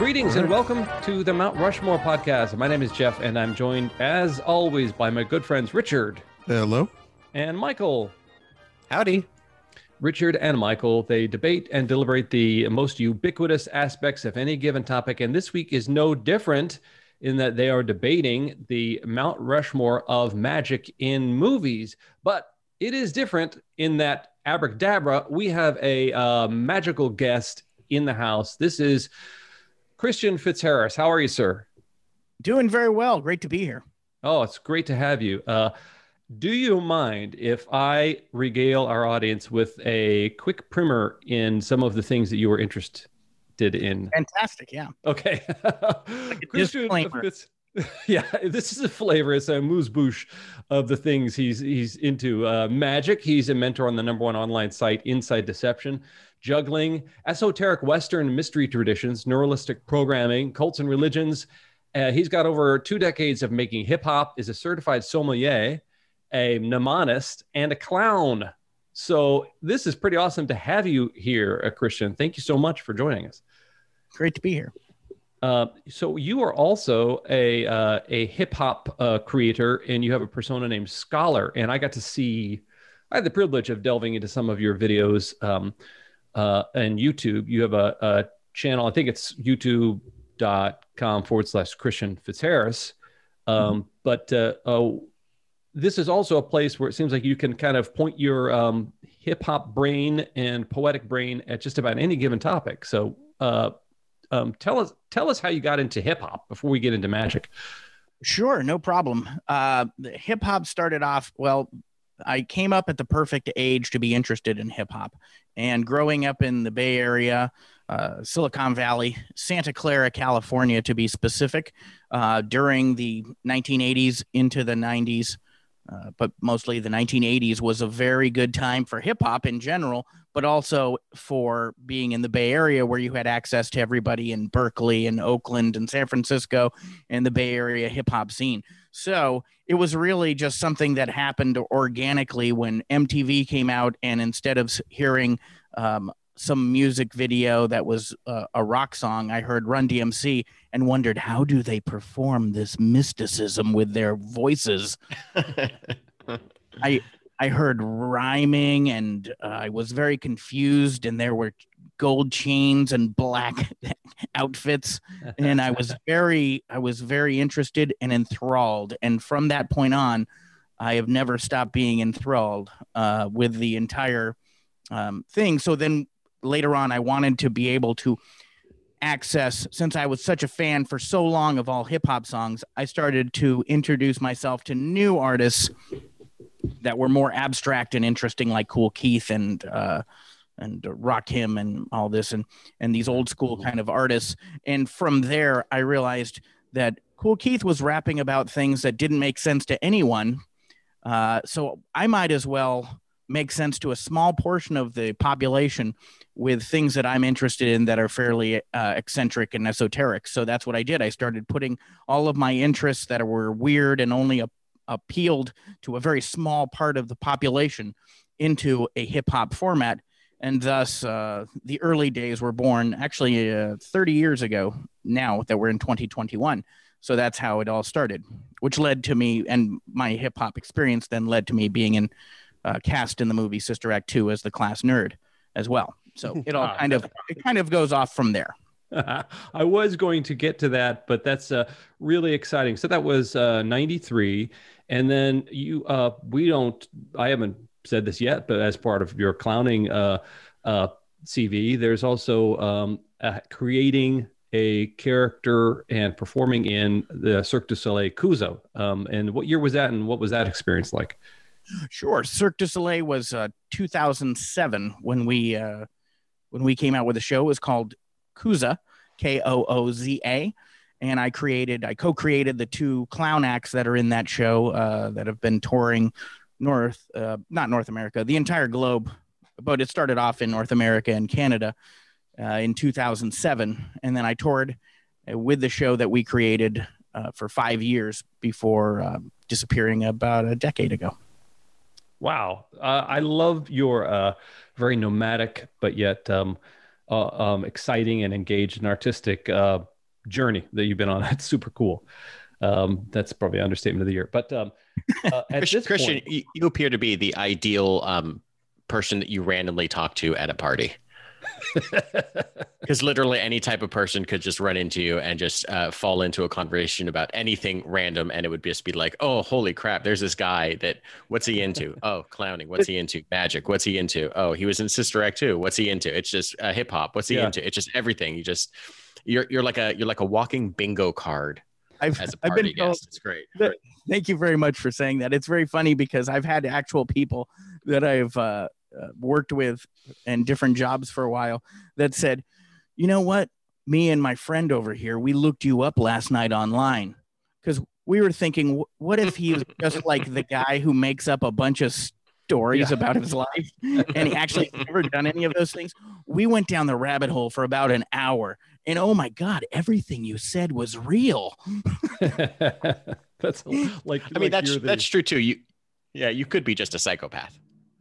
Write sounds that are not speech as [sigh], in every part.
Greetings and welcome to the Mount Rushmore podcast. My name is Jeff, and I'm joined, as always, by my good friends Richard Hello. and Michael. Howdy. Richard and Michael, they debate and deliberate the most ubiquitous aspects of any given topic. And this week is no different in that they are debating the Mount Rushmore of magic in movies. But it is different in that abracadabra, we have a uh, magical guest in the house. This is Christian Fitzharris. How are you, sir? Doing very well. Great to be here. Oh, it's great to have you. Uh, do you mind if I regale our audience with a quick primer in some of the things that you were interested in? Fantastic. Yeah. Okay. [laughs] Christian disclaimer. Fitz- [laughs] yeah, this is a flavor. It's a moose bouche of the things he's he's into. Uh, magic. He's a mentor on the number one online site, Inside Deception. Juggling, esoteric Western mystery traditions, neuro-linguistic programming, cults and religions. Uh, he's got over two decades of making hip hop. Is a certified sommelier, a mnemonist, and a clown. So this is pretty awesome to have you here, uh, Christian. Thank you so much for joining us. Great to be here. Uh, so you are also a uh, a hip hop uh, creator, and you have a persona named Scholar. And I got to see, I had the privilege of delving into some of your videos um, uh, and YouTube. You have a, a channel, I think it's youtube.com forward slash Christian Fitzharris. Um, But uh, uh, this is also a place where it seems like you can kind of point your um, hip hop brain and poetic brain at just about any given topic. So. Uh, um, tell us tell us how you got into hip hop before we get into magic. Sure. No problem. Uh, hip hop started off, well, I came up at the perfect age to be interested in hip hop. And growing up in the Bay Area, uh, Silicon Valley, Santa Clara, California, to be specific, uh, during the 1980s into the 90s, uh, but mostly the 1980s was a very good time for hip hop in general, but also for being in the Bay Area where you had access to everybody in Berkeley and Oakland and San Francisco and the Bay Area hip hop scene. So it was really just something that happened organically when MTV came out, and instead of hearing um, some music video that was uh, a rock song, I heard Run DMC and wondered how do they perform this mysticism with their voices. [laughs] I I heard rhyming and uh, I was very confused and there were gold chains and black [laughs] outfits. And I was [laughs] very I was very interested and enthralled. And from that point on I have never stopped being enthralled uh, with the entire um, thing. So then later on I wanted to be able to access since I was such a fan for so long of all hip hop songs I started to introduce myself to new artists that were more abstract and interesting, like Kool Keith and uh, and Rakim and all this, and and these old school kind of artists. And from there, I realized that Kool Keith was rapping about things that didn't make sense to anyone. Uh, so I might as well make sense to a small portion of the population with things that I'm interested in that are fairly uh, eccentric and esoteric. So that's what I did. I started putting all of my interests that were weird and only a appealed to a very small part of the population into a hip hop format. And thus, uh, the early days were born actually uh, 30 years ago now that we're in 2021. So that's how it all started, which led to me and my hip hop experience then led to me being in uh, cast in the movie Sister Act 2 as the class nerd as well. So [laughs] it all Ah, kind of it kind of goes off from there. [laughs] I was going to get to that, but that's uh, really exciting. So that was uh, 93. And then you, uh, we don't, I haven't said this yet, but as part of your clowning uh, uh, CV, there's also um, uh, creating a character and performing in the Cirque du Soleil Kooza. Um, and what year was that? And what was that experience like? Sure. Cirque du Soleil was uh, 2007 when we uh, when we came out with a show. It was called Kooza, K O O Z A, and I created, I co-created the two clown acts that are in that show uh, that have been touring North, uh, not North America, the entire globe, but it started off in North America and Canada uh, in 2007, and then I toured uh, with the show that we created uh, for five years before uh, disappearing about a decade ago. Wow, uh, I love your very nomadic but yet um, um, exciting and engaged and artistic journey that you've been on. [laughs] That's super cool. Um, that's probably an understatement of the year. But um, uh, at Christian, this point, you, you appear to be the ideal um, person that you randomly talk to at a party. [laughs] Because literally any type of person could just run into you and just uh, fall into a conversation about anything random, and it would just be like, "Oh, holy crap! There's this guy that. What's he into? Oh, clowning. What's he into? Magic. What's he into? Oh, he was in Sister Act too. What's he into? It's just uh, hip hop. What's he Yeah. into? It's just everything. You just you're you're like a you're like a walking bingo card I've, as a I've party been told. It's great. thank you very much for saying that. It's very funny because I've had actual people that I've uh, uh, worked with and different jobs for a while that said, you know what? Me and my friend over here, we looked you up last night online because we were thinking, what if he was just like the guy who makes up a bunch of stories Yeah. about his life and he actually never done any of those things? We went down the rabbit hole for about an hour. And oh my God, everything you said was real. [laughs] [laughs] that's like I mean, like that's the- that's true too. You, yeah, you could be just a psychopath.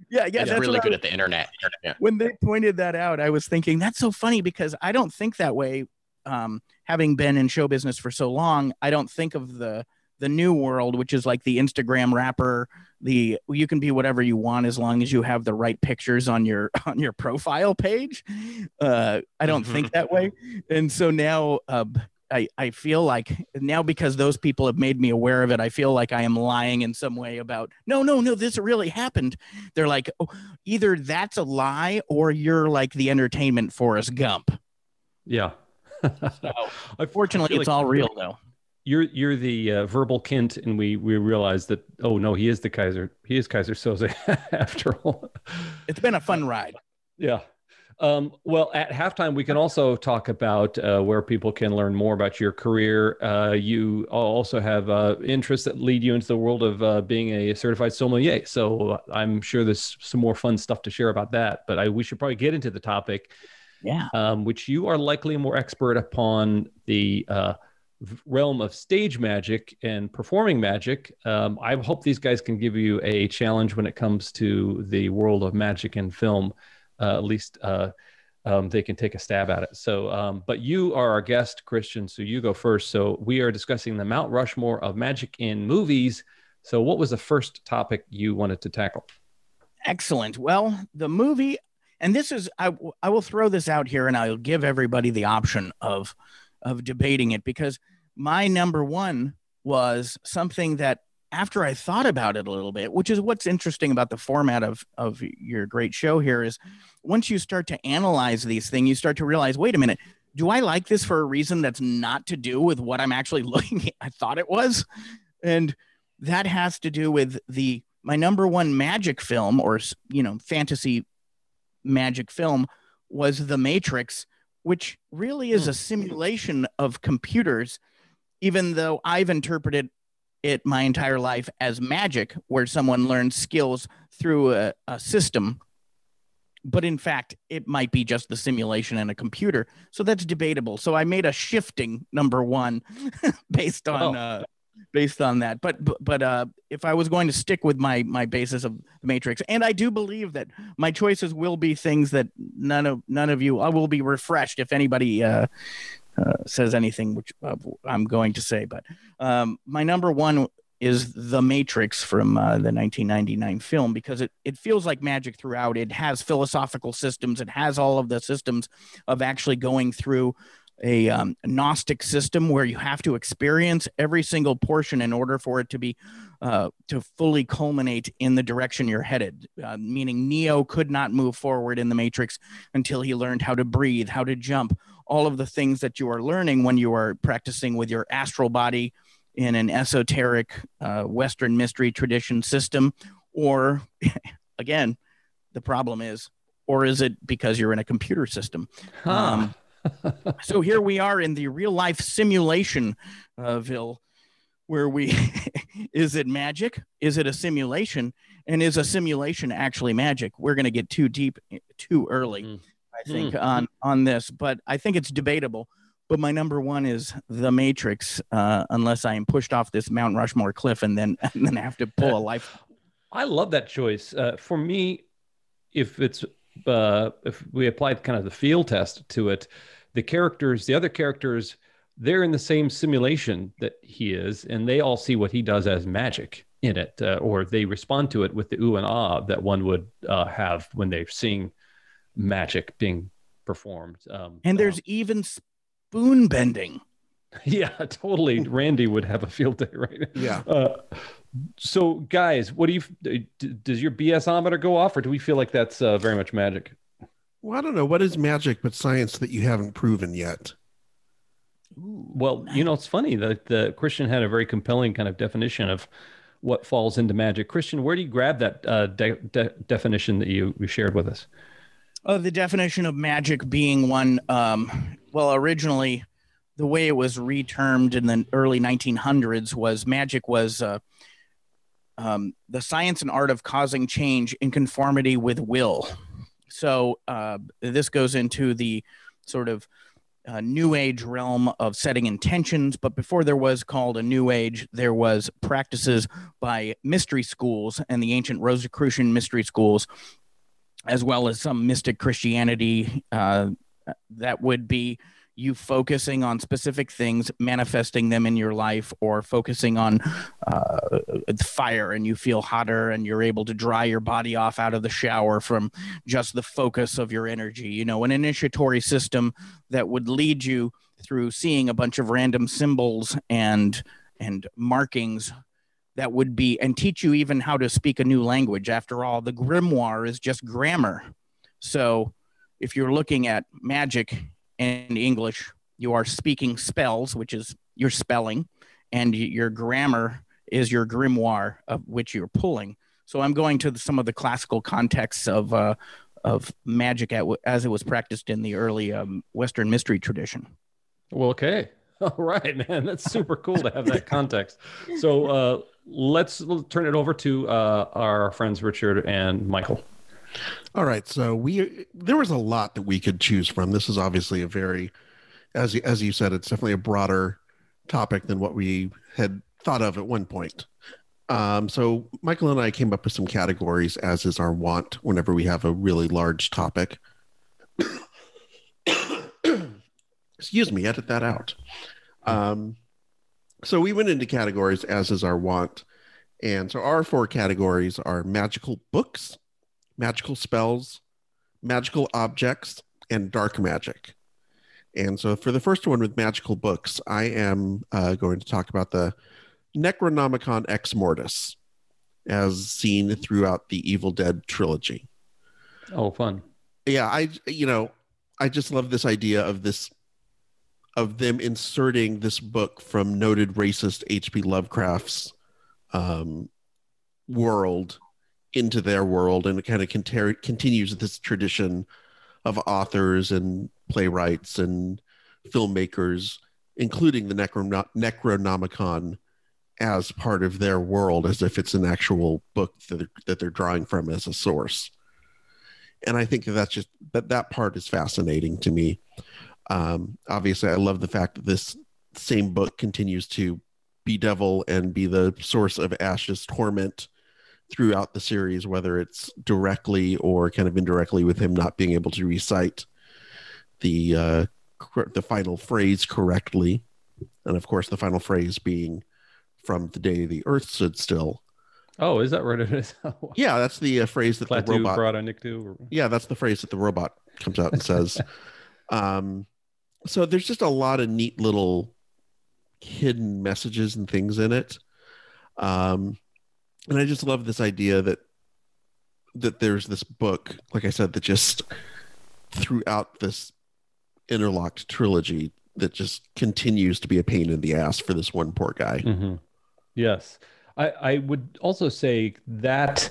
Yeah, yeah, Yeah, that's really what I good was- at the internet. Yeah. when they pointed that out, I was thinking that's so funny because I don't think that way. Um, having been in show business for so long, I don't think of the the new world, which is like the Instagram rapper. The you can be whatever you want as long as you have the right pictures on your [laughs] on your profile page. Uh, I don't think that way, [laughs] and so now. Uh, I, I feel like now because those people have made me aware of it, I feel like I am lying in some way about no, no, no, this really happened. They're like, oh, either that's a lie or you're like the entertainment Forrest Gump. yeah. [laughs] I Fortunately, feel it's like all real though. You're you're the uh, verbal Kint, and we we realize that oh no, he is the Keyser. He is Keyser Söze [laughs] after all. It's been a fun ride. Yeah. Um, well, at halftime, we can also talk about uh, where people can learn more about your career. Uh, you also have uh, interests that lead you into the world of uh, being a certified sommelier. So uh, I'm sure there's some more fun stuff to share about that. But I, we should probably get into the topic, Yeah. um, which you are likely more expert upon the uh, realm of stage magic and performing magic. Um, I hope these guys can give you a challenge when it comes to the world of magic and film. Uh, at least uh, um, they can take a stab at it. So, um, but you are our guest, Christian. So you go first. So we are discussing the Mount Rushmore of magic in movies. So, what was the first topic you wanted to tackle? Excellent. Well, the movie, and this is I, I will throw this out here and I'll give everybody the option of of debating it because my number one was something that after I thought about it a little bit, which is what's interesting about the format of of your great show here is once you start to analyze these things, you start to realize, wait a minute, do I like this for a reason that's not to do with what I'm actually [laughs] looking at? I thought it was. And that has to do with the my number one magic film or you know fantasy magic film was The Matrix, which really is a simulation of computers, even though I've interpreted it my entire life as magic, where someone learns skills through a, a system. But in fact, it might be just the simulation and a computer. So that's debatable. So I made a shifting number one [laughs] based on Oh. uh, based on that. But but, uh, if I was going to stick with my my basis of the Matrix, and I do believe that my choices will be things that none of none of you I will be refreshed if anybody uh, uh, says anything which uh, I'm going to say. But um, my number one is The Matrix from uh, the 1999 film because it it feels like magic throughout. It has philosophical systems. It has all of the systems of actually going through a um, gnostic system where you have to experience every single portion in order for it to be uh, to fully culminate in the direction you're headed. Uh, meaning Neo could not move forward in the Matrix until he learned how to breathe, how to jump, all of the things that you are learning when you are practicing with your astral body in an esoteric uh, Western mystery tradition system, or [laughs] again, the problem is, or is it because you're in a computer system? Um, so here we are in the real life simulation uh, ville where we [laughs] is it magic? Is it a simulation? And is a simulation actually magic? We're going to get too deep too early Mm. i think on on this but i think it's debatable. But my number one is the matrix uh, unless i am pushed off this mount rushmore cliff and then [laughs] and then have to pull a life. I love that choice. Uh, for me, if it's uh, if we applied kind of the field test to it, the characters, the other characters, they're in the same simulation that he is, and they all see what he does as magic in it, uh, or they respond to it with the ooh and ah that one would uh, have when they're seeing magic being performed. Um, And there's um, even spoon bending. [laughs] yeah, totally. Randy would have a field day, right? Yeah. Uh, so, guys, what do you? Does your BSometer go off, or do we feel like that's uh, very much magic? Well, I don't know. What is magic but science that you haven't proven yet? Well, you know, it's funny that the Christian had a very compelling kind of definition of what falls into magic. Christian, where do you grab that uh, de- de- definition that you, you shared with us? Uh, the definition of magic being one, um, well, originally, the way it was retermed in the early 1900s was magic was uh, um, the science and art of causing change in conformity with will. So uh, this goes into the sort of uh, new age realm of setting intentions. But before there was called a new age, there was practices by mystery schools and the ancient Rosicrucian mystery schools as well as some mystic Christianity uh, that would be you focusing on specific things, manifesting them in your life, or focusing on uh, fire and you feel hotter and you're able to dry your body off out of the shower from just the focus of your energy. You know, an initiatory system that would lead you through seeing a bunch of random symbols and and markings that would be and teach you even how to speak a new language. After all, the grimoire is just grammar. So if you're looking at magic in English, you are speaking spells, which is your spelling, and your grammar is your grimoire of which you're pulling. So I'm going to the, some of the classical contexts of uh, of magic at, as it was practiced in the early um, Western mystery tradition. Well, okay. [laughs] All right, man. That's super cool to have that [laughs] context. So uh, let's, let's turn it over to uh, our friends Richard and Michael. All right, so we there was a lot that we could choose from. This is obviously a very, as you- as you said, it's definitely a broader topic than what we had thought of at one point. Um, so Michael and I came up with some categories, as is our wont whenever we have a really large topic. [coughs] Excuse me, edit that out. Um, so we went into categories, as is our wont, and so our four categories are magical books magical spells, magical objects, and dark magic. And so, for the first one with magical books, I am uh, going to talk about the Necronomicon Ex Mortis, as seen throughout the Evil Dead trilogy. Oh, fun. Yeah, I you know, I just love this idea of this of them inserting this book from noted racist H.P. Lovecraft's um, world into their world, and it kind of continues this tradition of authors and playwrights and filmmakers, including the Necron- Necronomicon, as part of their world, as if it's an actual book that they're, that they're drawing from as a source. And I think that that's just that that part is fascinating to me. Um, obviously, I love the fact that this same book continues to bedevil and be the source of Ash's torment throughout the series, whether it's directly or kind of indirectly with him not being able to recite the uh, cor- the final phrase correctly, and of course the final phrase being from the day the Earth stood still. Oh, is that what it [laughs] is? Yeah, that's the uh, phrase that the robot. Barada Nikto. or- Yeah, that's the phrase that the robot comes out and says. [laughs] um, so there's just a lot of neat little hidden messages and things in it. Um, and I just love this idea that that there's this book, like I said, that just throughout this interlocked trilogy that just continues to be a pain in the ass for this one poor guy. Mhm. Yes. I, I would also say that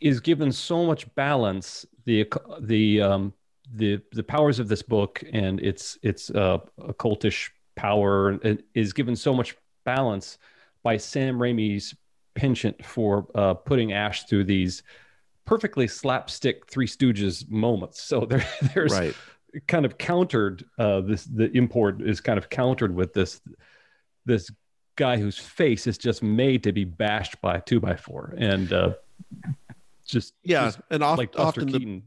is given so much balance the the um the the powers of this book and its its uh occultish power is given so much balance by Sam Raimi's penchant for uh, putting Ash through these perfectly slapstick Three Stooges moments. So there [laughs] there's Right. kind of countered uh, this the import is kind of countered with this this guy whose face is just made to be bashed by a two by four and uh, just Yeah, just and oft, like often the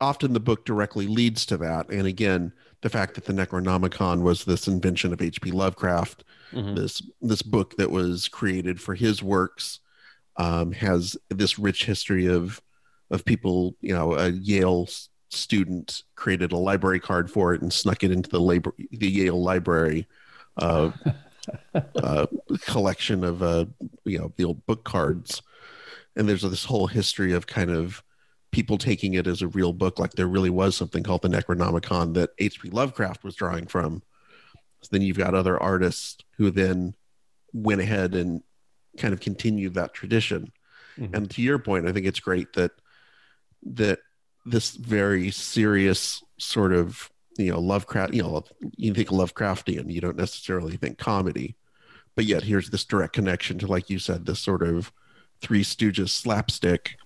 often the book directly leads to that. And again, the fact that the Necronomicon was this invention of H.P. Lovecraft, Mhm. this this book that was created for his works, um, has this rich history of of people. You know, a Yale student created a library card for it and snuck it into the labor the Yale library. Uh, [laughs] uh, collection of uh, you know the old book cards, and there's this whole history of kind of people taking it as a real book, like there really was something called the Necronomicon that H.P. Lovecraft was drawing from. So then you've got other artists who then went ahead and kind of continued that tradition. Mhm. And to your point, I think it's great that that this very serious sort of you know Lovecraft, you know, you think Lovecraftian, you don't necessarily think comedy, but yet here's this direct connection to, like you said, this sort of Three Stooges slapstick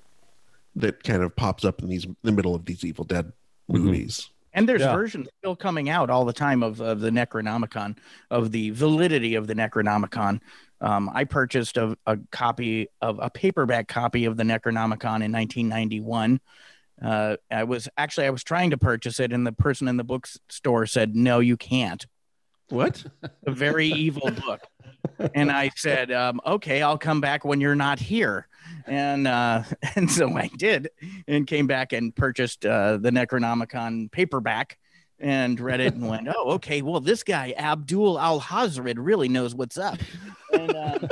that kind of pops up in these the middle of these Evil Dead Mhm. movies. And there's Yeah. versions still coming out all the time of, of the Necronomicon, of the validity of the Necronomicon. Um, I purchased a, a copy of a paperback copy of the Necronomicon in 1991. Uh, I was actually I was trying to purchase it, and the person in the bookstore said, "No, you can't." What? A very evil book. And I said, um, "Okay, I'll come back when you're not here." And uh, [laughs] and so I did, and came back and purchased uh, the Necronomicon paperback and read it and went, "Oh, okay. Well, this guy Abdul Al Hazred really knows what's up." And, uh, [laughs]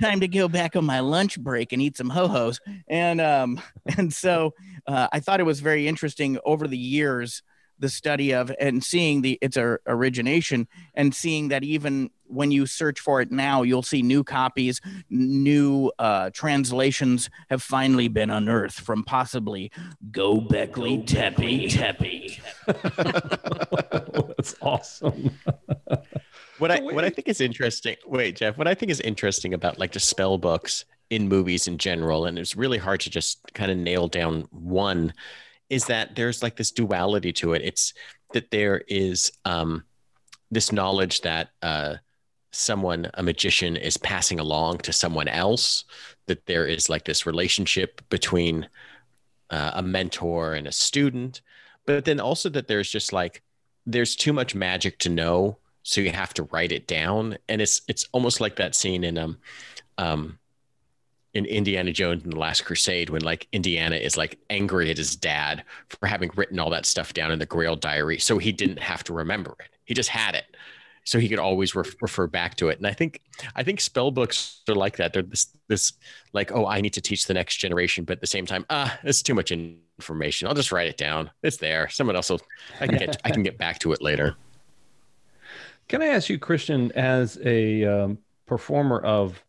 time to go back on my lunch break and eat some ho hos. And um, and so uh, I thought it was very interesting over the years the study of and seeing the its or- origination and seeing that even when you search for it now you'll see new copies new uh, translations have finally been unearthed from possibly Göbekli Tepe teppy [laughs] That's awesome. What I what I think is interesting. Wait, Jeff. What I think is interesting about like the spell books in movies in general, and it's really hard to just kind of nail down one, is that there's like this duality to it. It's that there is um, this knowledge that uh, someone, a magician, is passing along to someone else. That there is like this relationship between uh, a mentor and a student, but then also that there's just like there's too much magic to know so you have to write it down and it's it's almost like that scene in um um in Indiana Jones and the Last Crusade when like Indiana is like angry at his dad for having written all that stuff down in the Grail diary so he didn't have to remember it. He just had it. So he could always ref- refer back to it. And I think I think spell books are like that. They're this this like oh I need to teach the next generation but at the same time ah it's too much information. I'll just write it down. It's there. Someone else will I can get I can get back to it later. Can I ask you, Christian, as a um, performer of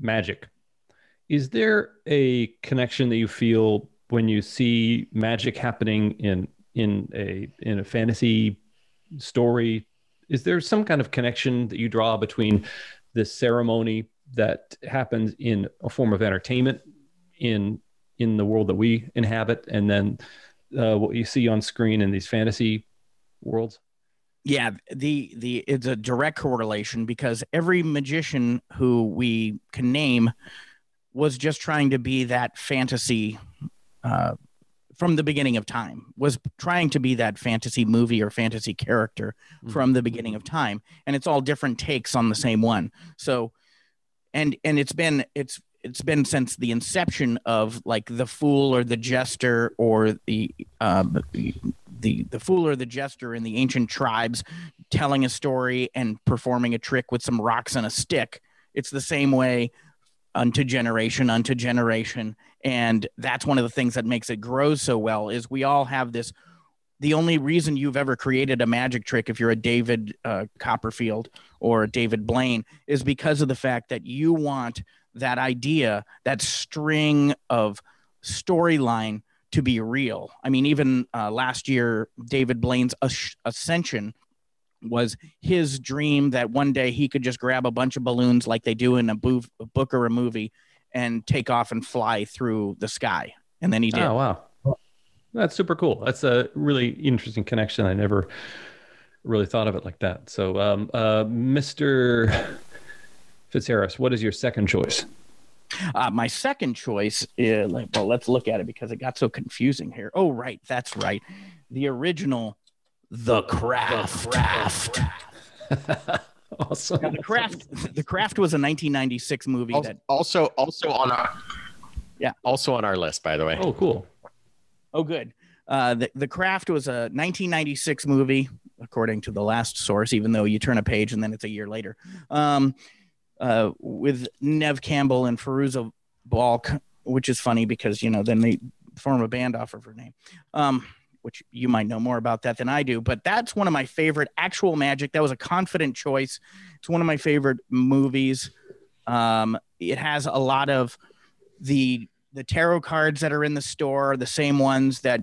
magic, is there a connection that you feel when you see magic happening in in a in a fantasy story? Is there some kind of connection that you draw between this ceremony that happens in a form of entertainment in in the world that we inhabit, and then uh, what you see on screen in these fantasy worlds? yeah the the it's a direct correlation because every magician who we can name was just trying to be that fantasy uh, from the beginning of time was trying to be that fantasy movie or fantasy character Mhm. from the beginning of time and it's all different takes on the same one so and and it's been it's it's been since the inception of like the fool or the jester or the the the the fool or the jester in the ancient tribes telling a story and performing a trick with some rocks and a stick. It's the same way unto generation unto generation. And that's one of the things that makes it grow so well is we all have this the only reason you've ever created a magic trick if you're a david uh, copperfield or a david blaine is because of the fact that you want that idea that string of storyline to be real. I mean even uh, last year david blaine's As- ascension was his dream that one day he could just grab a bunch of balloons like they do in a, boof- a book or a movie and take off and fly through the sky. And then he did. Oh wow, that's super cool. That's a really interesting connection. I never really thought of it like that. So, um, uh, Mr. Fitzharris, what is your second choice? Uh, my second choice is like, well, let's look at it because it got so confusing here. Oh, right. That's right. The original The Craft. Craft. [laughs] awesome. Now, the Craft. The Craft was a 1996 movie Also, that. also, also on our Yeah. also on our list, by the way. Oh, cool. Oh, good. Uh, the The Craft was a 1996 movie, according to the last source. Even though you turn a page and then it's a year later. Um, uh, with Neve Campbell and Fairuza Balk, which is funny because you know then they form a band off of her name. Um, which you might know more about that than I do, but that's one of my favorite actual magic. That was a confident choice. It's one of my favorite movies. Um, it has a lot of the the tarot cards that are in the store, the same ones that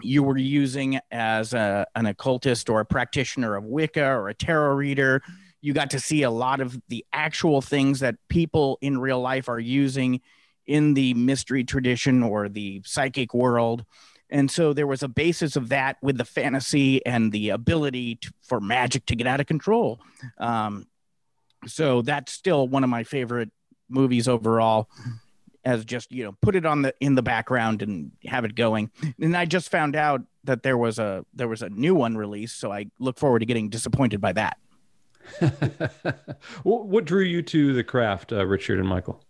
you were using as a, an occultist or a practitioner of Wicca or a tarot reader. You got to see a lot of the actual things that people in real life are using in the mystery tradition or the psychic world. And so there was a basis of that with the fantasy and the ability to, for magic to get out of control. Um, so that's still one of my favorite movies overall as just you know put it on the in the background and have it going and i just found out that there was a there was a new one released so i look forward to getting disappointed by that [laughs] what, what drew you to the craft, uh, Richard and Michael?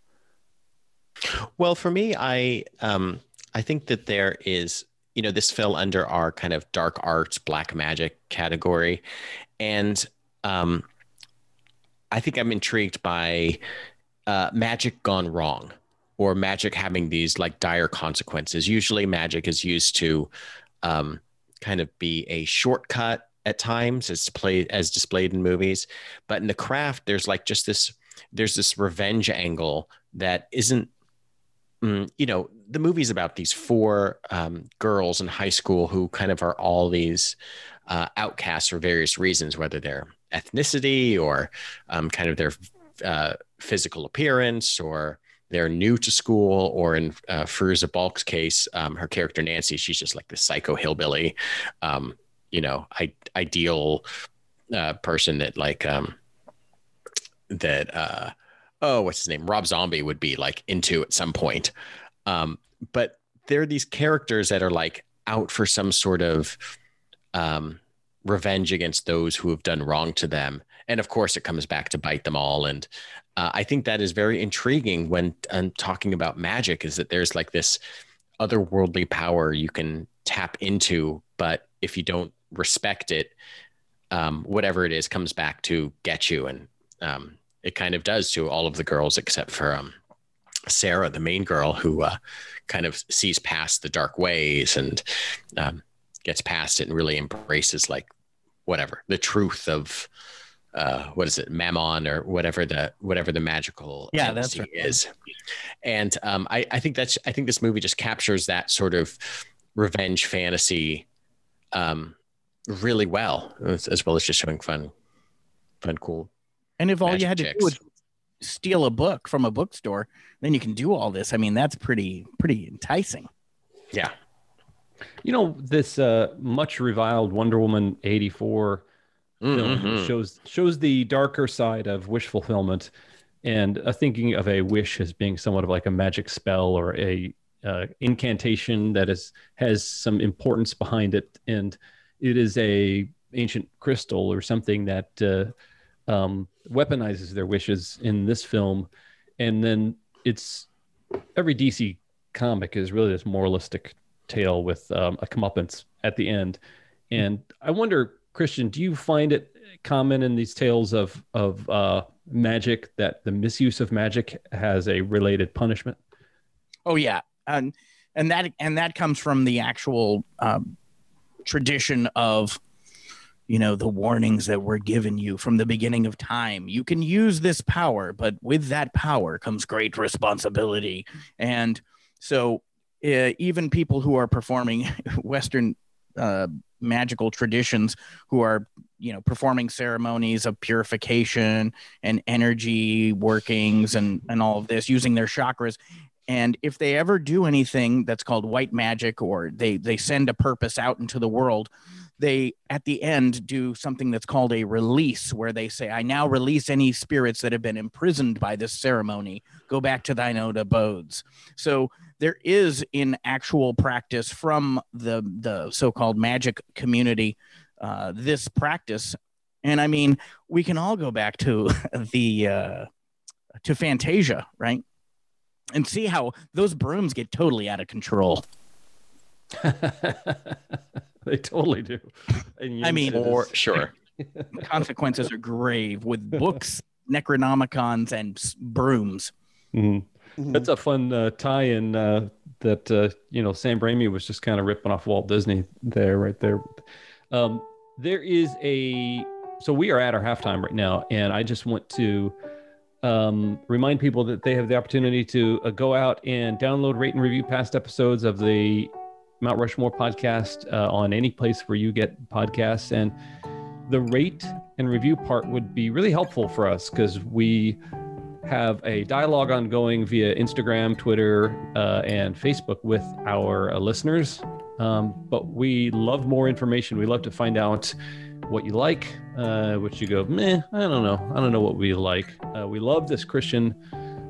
Well, for me, I um, I think that there is, you know, this fell under our kind of dark arts, black magic category, and um, I think I'm intrigued by uh, magic gone wrong, or magic having these like dire consequences. Usually, magic is used to um, kind of be a shortcut at times, as displayed as displayed in movies, but in the craft, there's like just this there's this revenge angle that isn't mm, you know, the movie's about these four um, girls in high school who kind of are all these uh, outcasts for various reasons, whether they're ethnicity or um, kind of their uh, physical appearance or they're new to school, or in uh, Balk's case, um, her character Nancy, she's just like the psycho hillbilly, um, you know, I, ideal uh, person that like um, that uh, oh, what's his name? Rob Zombie would be like into at some point. Um, but there are these characters that are like out for some sort of um, revenge against those who have done wrong to them. And of course, it comes back to bite them all. And uh, I think that is very intriguing when um, talking about magic is that there's like this otherworldly power you can tap into, but if you don't respect it, um, whatever it is comes back to get you. And um, it kind of does to all of the girls except for um, Sarah, the main girl, who uh, kind of sees past the dark ways and um, gets past it and really embraces like whatever the truth of uh, what is it, Manon or whatever the whatever the magical Yeah, that's right. is. And um, I, I think that's I think this movie just captures that sort of revenge fantasy um, really well, as, as well as just showing fun, fun, cool and if all you had to do was steal a book from a bookstore then you can do all this i mean that's pretty pretty enticing Yeah. You know, this uh, much reviled Wonder Woman 84 film Mhm. shows shows the darker side of wish fulfillment and a thinking of a wish as being somewhat of like a magic spell or a uh, incantation that is has some importance behind it and it is a ancient crystal or something that uh, um, weaponizes their wishes in this film. And then it's every dc comic is really this moralistic tale with um, a comeuppance at the end. And i wonder christian do you find it common in these tales of of uh, magic that the misuse of magic has a related punishment? Oh yeah. And and that and that comes from the actual um, tradition of you know the warnings that were given you from the beginning of time. You can use this power but with that power comes great responsibility. And so uh, even people who are performing [laughs] western uh, magical traditions who are you know performing ceremonies of purification and energy workings and and all of this using their chakras. And if they ever do anything that's called white magic or they they send a purpose out into the world, they at the end do something that's called a release where they say i now release any spirits that have been imprisoned by this ceremony. Go back to thine own abodes. So there is in actual practice from the the so-called magic community uh, this practice. And i mean we can all go back to [laughs] the uh, to fantasia right? And see how those brooms get totally out of control [laughs] [laughs] they totally do. And I mean, it For sure. [laughs] consequences are grave with books [laughs] necronomicons and s- brooms Mhm. That's a fun uh, tie-in uh, that uh, you know Sam Raimi was just kind of ripping off Walt Disney there, right there. Um, there is a so we are at our halftime right now, and I just want to um, remind people that they have the opportunity to uh, go out and download, rate, and review past episodes of the Mount Rushmore podcast uh, on any place where you get podcasts, and the rate and review part would be really helpful for us because we have a dialogue ongoing via Instagram, Twitter, uh, and Facebook with our uh, listeners. Um, but we love more information. We love to find out what you like, uh, what you go, meh, I don't know. I don't know what we like. Uh, we love this Christian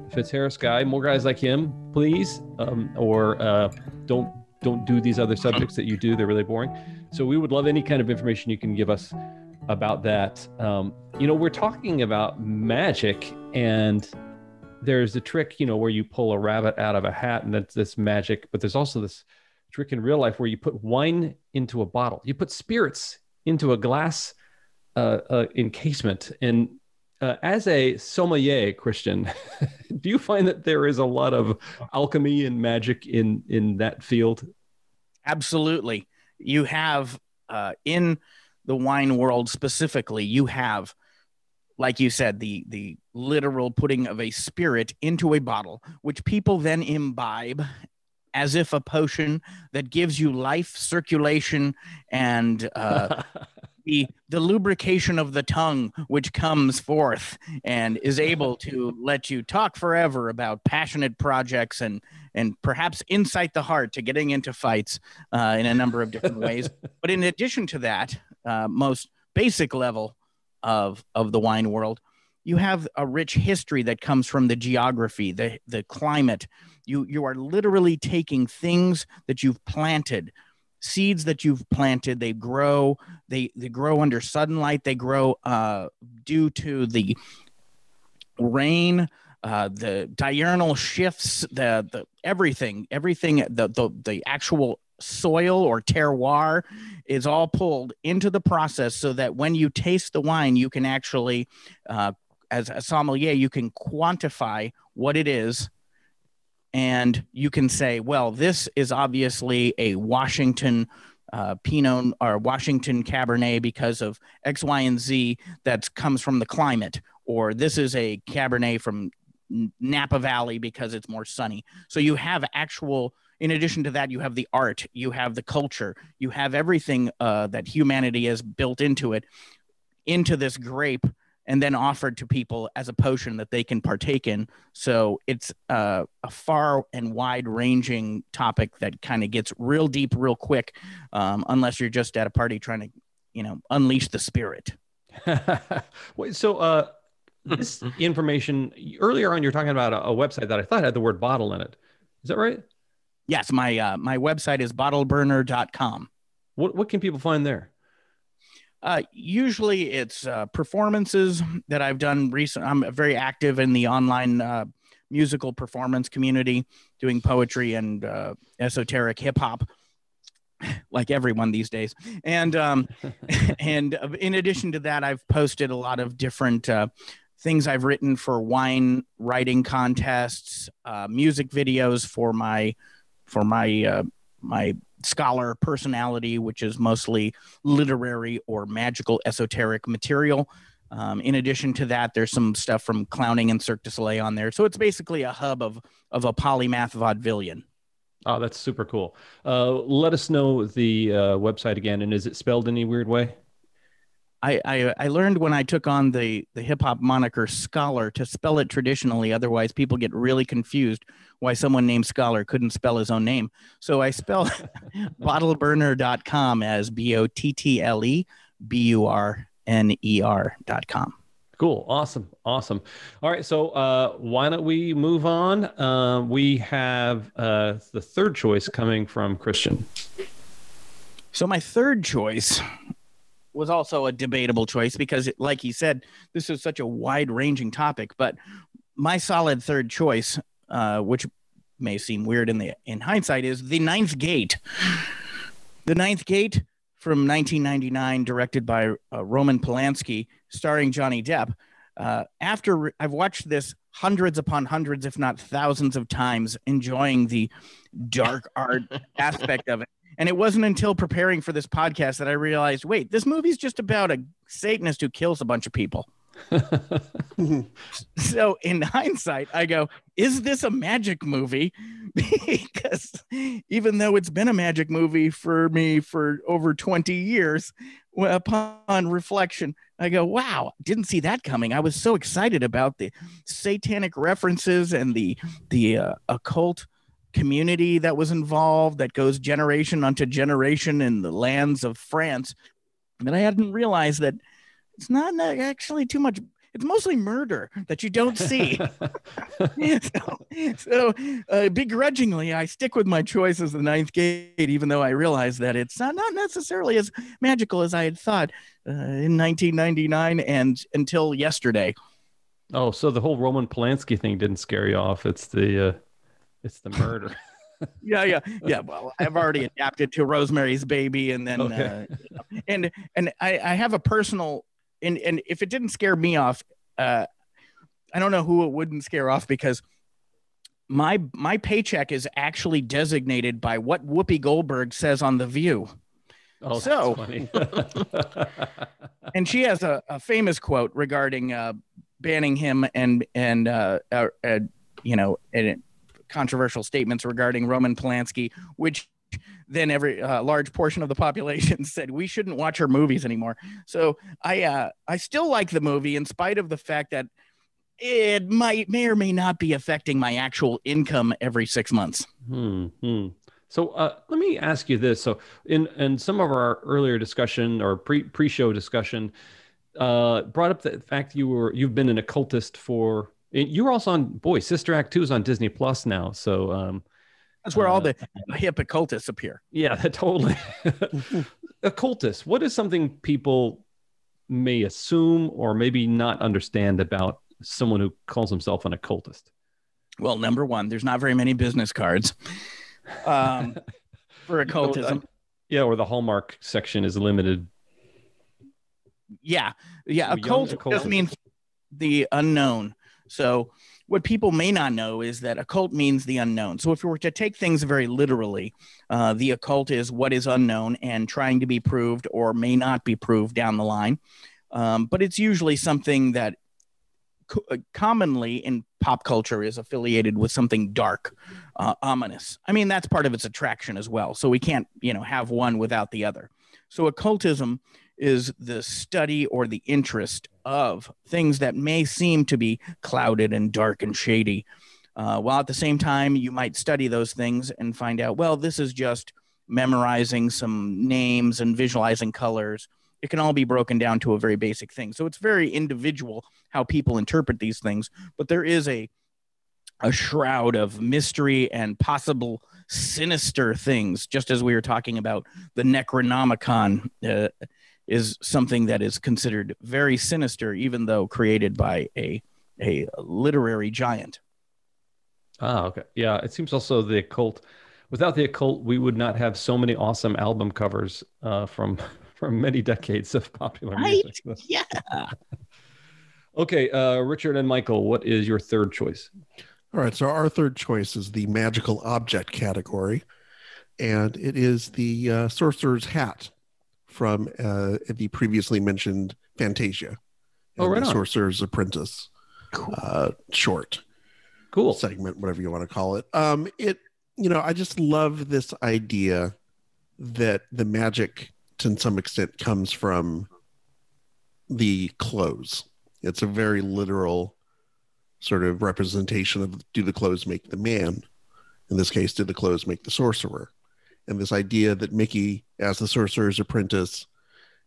Fitzharris guy. More guys like him, please. Um, or uh, don't don't do these other subjects that you do. They're really boring. So we would love any kind of information you can give us about that. Um, you know, we're talking about magic, and there's a trick, you know, where you pull a rabbit out of a hat, and that's this magic. But there's also this trick in real life where you put wine into a bottle, you put spirits into a glass uh, uh, encasement, and uh, as a sommelier Christian, [laughs] do you find that there is a lot of alchemy and magic in in that field? Absolutely. You have uh, in the wine world specifically, you have, like you said, the the literal putting of a spirit into a bottle, which people then imbibe as if a potion that gives you life, circulation, and uh, [laughs] the the lubrication of the tongue, which comes forth and is able to let you talk forever about passionate projects and and perhaps incite the heart to getting into fights uh, in a number of different ways. [laughs] But in addition to that, uh, most basic level of of the wine world, you have a rich history that comes from the geography, the the climate. You you are literally taking things that you've planted, seeds that you've planted. They grow. They they grow under sudden sunlight. They grow uh, due to the rain uh, the diurnal shifts, the the everything, everything, the the the actual soil or terroir is all pulled into the process so that when you taste the wine, you can actually, uh, as a sommelier, you can quantify what it is. And you can say, well, this is obviously a Washington uh, Pinot or Washington Cabernet because of X, Y, and Z that comes from the climate, or this is a Cabernet from Napa Valley because it's more sunny. So you have actual. In addition to that, you have the art, you have the culture, you have everything uh, that humanity has built into it, into this grape, and then offered to people as a potion that they can partake in. So it's uh, a far and wide-ranging topic that kind of gets real deep, real quick, um, unless you're just at a party trying to, you know, unleash the spirit. [laughs] Wait, so uh, this [laughs] information earlier on, you're talking about a, a website that I thought had the word bottle in it. Is that right? Yes, my uh, my website is bottleburner.com. What what can people find there? Uh, usually it's uh, performances that I've done recent. I'm very active in the online uh, musical performance community, doing poetry and uh, esoteric hip hop, like everyone these days. And um, [laughs] and in addition to that, I've posted a lot of different uh, things I've written for wine writing contests, uh, music videos for my for my uh, my scholar personality, which is mostly literary or magical esoteric material. Um, in addition to that, there's some stuff from clowning and Cirque du Soleil on there. So it's basically a hub of of a polymath vaudevillian. Oh, that's super cool. Uh, let us know the uh, website again, and is it spelled any weird way? I, I I learned when I took on the the hip hop moniker Scholar to spell it traditionally. Otherwise, people get really confused why someone named Scholar couldn't spell his own name. So I spell [laughs] bottleburner.com as B O T T L E B U R N E R.com. Cool. Awesome. Awesome. All right. So uh, why don't we move on? Uh, we have uh, the third choice coming from Christian. So my third choice was also a debatable choice because, like he said, this is such a wide-ranging topic. But my solid third choice, uh, which may seem weird in the in hindsight, is the Ninth Gate. The Ninth Gate from 1999, directed by uh, Roman Polanski, starring Johnny Depp. Uh, after re- I've watched this hundreds upon hundreds, if not thousands of times, enjoying the dark art [laughs] aspect of it. And it wasn't until preparing for this podcast that I realized, wait, this movie's just about a Satanist who kills a bunch of people. [laughs] so in hindsight, I go, is this a magic movie? [laughs] because even though it's been a magic movie for me for over 20 years, upon reflection, I go, wow, didn't see that coming. I was so excited about the satanic references and the the uh, occult community that was involved that goes generation unto generation in the lands of France. But I hadn't realized that it's not actually too much it's mostly murder that you don't see. so, [laughs] [laughs] so uh, begrudgingly, I stick with my choice as the ninth gate, even though I realize that it's not, not necessarily as magical as I had thought uh, in 1999 and until yesterday. Oh, so the whole Roman Polanski thing didn't scare you off. It's the uh, it's the murder. [laughs] yeah, yeah, yeah. Well, I've already adapted to Rosemary's Baby, and then okay. uh, and and I, I have a personal and and if it didn't scare me off, uh, I don't know who it wouldn't scare off because my my paycheck is actually designated by what Whoopi Goldberg says on The View. Oh, so, [laughs] and she has a, a famous quote regarding uh, banning him and and uh, uh, uh you know and controversial statements regarding Roman Polanski, which then every uh, large portion of the population [laughs] said we shouldn't watch her movies anymore. So I uh, I still like the movie in spite of the fact that it might may or may not be affecting my actual income every six months. Hmm. hmm. So uh, let me ask you this. So in in some of our earlier discussion or pre pre show discussion, uh, brought up the fact you were you've been an occultist for. You were also on boy Sister Act two is on Disney Plus now. So um, that's where uh, all the hip occultists appear. Yeah, [laughs] totally. [laughs] occultists. What is something people may assume or maybe not understand about someone who calls himself an occultist? Well, number one, there's not very many business cards [laughs] um, for occultism. yeah, or the Hallmark section is limited. Yeah, yeah. Occult just means the unknown. So what people may not know is that occult means the unknown. So if we were to take things very literally, uh, the occult is what is unknown and trying to be proved or may not be proved down the line. Um, but it's usually something that co- uh, commonly in pop culture is affiliated with something dark, uh, ominous. I mean, that's part of its attraction as well. So we can't, you know, have one without the other. So occultism is the study or the interest of things that may seem to be clouded and dark and shady. Uh, while at the same time, you might study those things and find out, well, this is just memorizing some names and visualizing colors. It can all be broken down to a very basic thing. So it's very individual how people interpret these things, but there is a a shroud of mystery and possible sinister things, just as we were talking about the Necronomicon uh, is something that is considered very sinister, even though created by a a literary giant. Ah, okay. Yeah, it seems also the occult. Without the occult, we would not have so many awesome album covers uh, from [laughs] from many decades of popular right? music. [laughs] Yeah. okay, uh, Richard and Michael, what is your third choice? All right, so our third choice is the magical object category, and it is the uh, sorcerer's hat from uh, the previously mentioned Fantasia. Oh, right the. Sorcerer's Apprentice Cool. uh, short Cool. segment, whatever you want to call it. Um, it, you know, I just love this idea that the magic, to some extent, comes from the clothes. It's a very literal sort of representation of do the clothes make the man? In this case, did the clothes make the sorcerer? And this idea that Mickey, as the sorcerer's apprentice,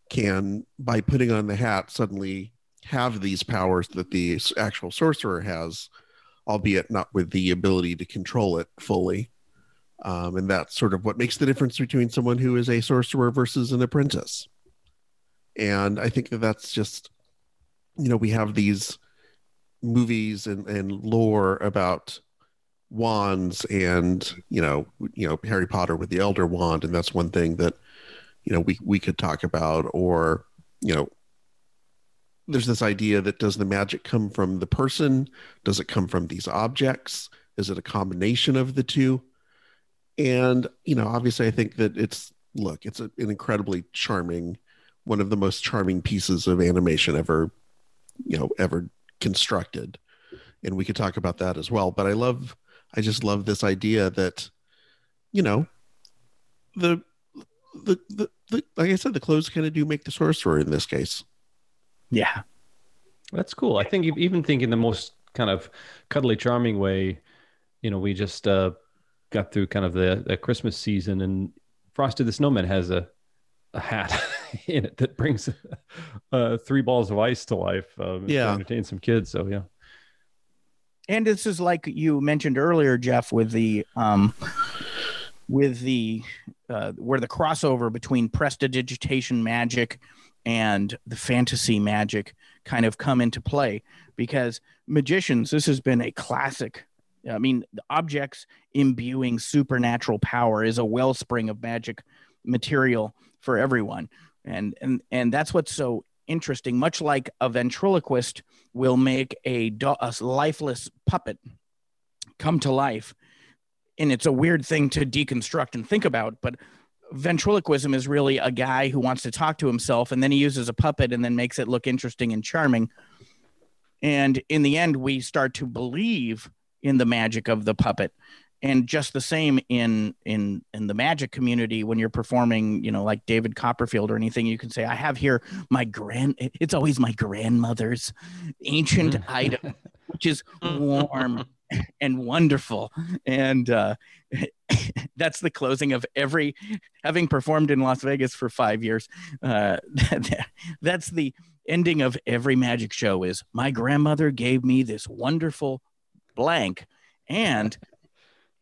can, by putting on the hat, suddenly have these powers that the actual sorcerer has, albeit not with the ability to control it fully. Um, and that's sort of what makes the difference between someone who is a sorcerer versus an apprentice. And I think that that's just, you know, we have these movies and, and lore about wands and you know you know harry potter with the elder wand and that's one thing that you know we we could talk about or you know there's this idea that does the magic come from the person? Does it come from these objects? Is it a combination of the two? And you know obviously i think that it's look it's a, an incredibly charming one of the most charming pieces of animation ever you know ever constructed. And we could talk about that as well but i love i just love this idea that you know the the, the, the like i said the clothes kind of do make the sorcerer in this case Yeah. That's cool. I think even think in the most kind of cuddly, charming way, you know, we just uh, got through kind of the, the Christmas season, and Frosty the Snowman has a a hat [laughs] in it that brings uh, three balls of ice to life. Um, to Yeah. entertain some kids. So yeah, And this is like you mentioned earlier, Jeff, with the um, with the uh, where the crossover between prestidigitation magic and the fantasy magic kind of come into play. Because magicians this has been a classic i mean the objects imbuing supernatural power is a wellspring of magic material for everyone. And and and that's what's so interesting much like a ventriloquist will make a, do- a lifeless puppet come to life. And it's a weird thing to deconstruct and think about but ventriloquism is really a guy who wants to talk to himself and then he uses a puppet and then makes it look interesting and charming. And in the end we start to believe in the magic of the puppet and just the same in in in the magic community when you're performing you know like david copperfield or anything you can say i have here my grand it's always my grandmother's ancient item [laughs] which is warm [laughs] and wonderful. And uh [laughs] that's the closing of every having performed in las vegas for five years uh that's the ending of every magic show is my grandmother gave me this wonderful blank and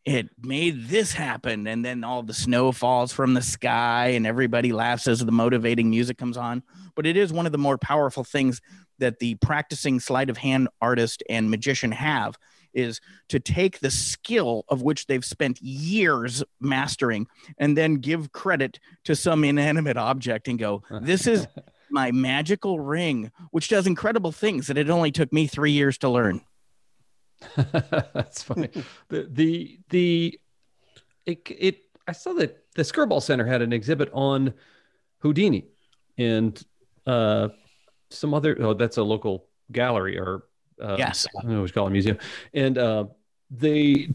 it made this happen. And then all the snow falls from the sky and everybody laughs as the motivating music comes on. But it is one of the more powerful things that the practicing sleight of hand artist and magician have is to take the skill of which they've spent years mastering and then give credit to some inanimate object and go uh. this is [laughs] my magical ring which does incredible things that it only took me 3 years to learn [laughs] that's funny. the the the it, it I saw that the Skirball Center had an exhibit on Houdini and uh some other oh that's a local gallery or uh, yes I don't know what you call it, a museum. And uh, they,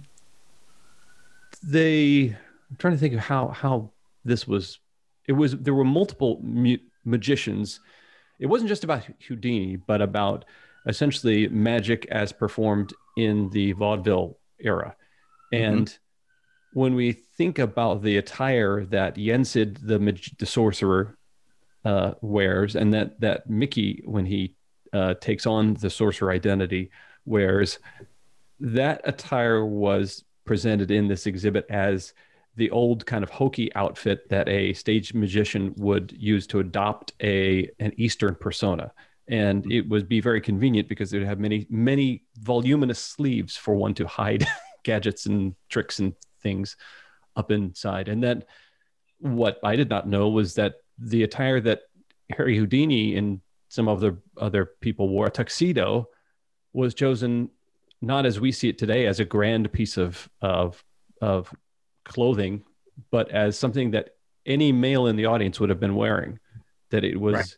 they, I'm trying to think of how how this was. It was there were multiple mu- magicians. It wasn't just about Houdini, but about essentially magic as performed in the vaudeville era. And when we think about the attire that Yensid, the mag- the sorcerer, uh, wears, and that that Mickey, when he uh, takes on the sorcerer identity, wears, that attire was presented in this exhibit as the old kind of hokey outfit that a stage magician would use to adopt a an Eastern persona. And mm-hmm. it would be very convenient because it would have many, many voluminous sleeves for one to hide [laughs] gadgets and tricks and things up inside. And then what I did not know was that the attire that Harry Houdini and some of the other people wore, a tuxedo, was chosen not as we see it today as a grand piece of of of clothing, but as something that any male in the audience would have been wearing. That it was Right.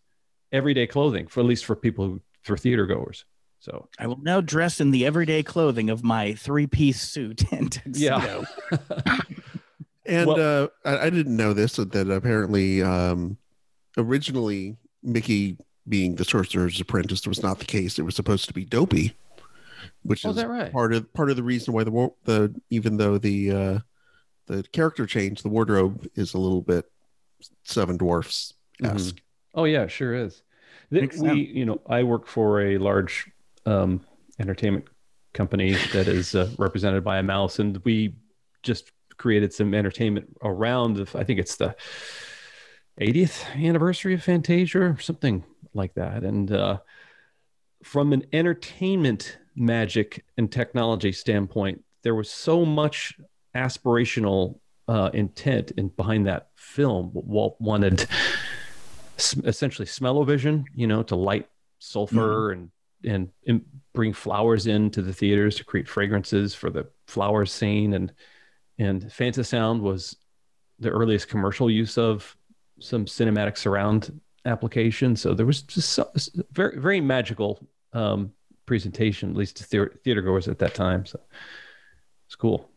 Everyday clothing for at least for people who, for theater goers. So I will now dress in the everyday clothing of my three-piece suit [laughs] and tuxedo. yeah, [laughs] And Well- uh, I, I didn't know this that apparently um, originally Mickey being the sorcerer's apprentice was not the case. It was supposed to be Dopey, which Oh, is is that right? part of part of the reason why the wa- the even though the uh, the character change, the wardrobe is a little bit Seven Dwarfs esque. Oh yeah, sure is. Th- we, you know, I work for a large um, entertainment company that is uh, represented by a mouse, and we just created some entertainment around. The, I think it's the 80th anniversary of Fantasia or something like that. And uh, from an entertainment magic and technology standpoint, there was so much aspirational uh, intent in behind that film. Walt wanted essentially smell-o-vision, you know, to light sulfur and, and and bring flowers into the theaters to create fragrances for the flower scene and and Fantasound was the earliest commercial use of some cinematic surround application. So there was just so, very very magical um, presentation, at least to theater, theater goers at that time. So it's cool.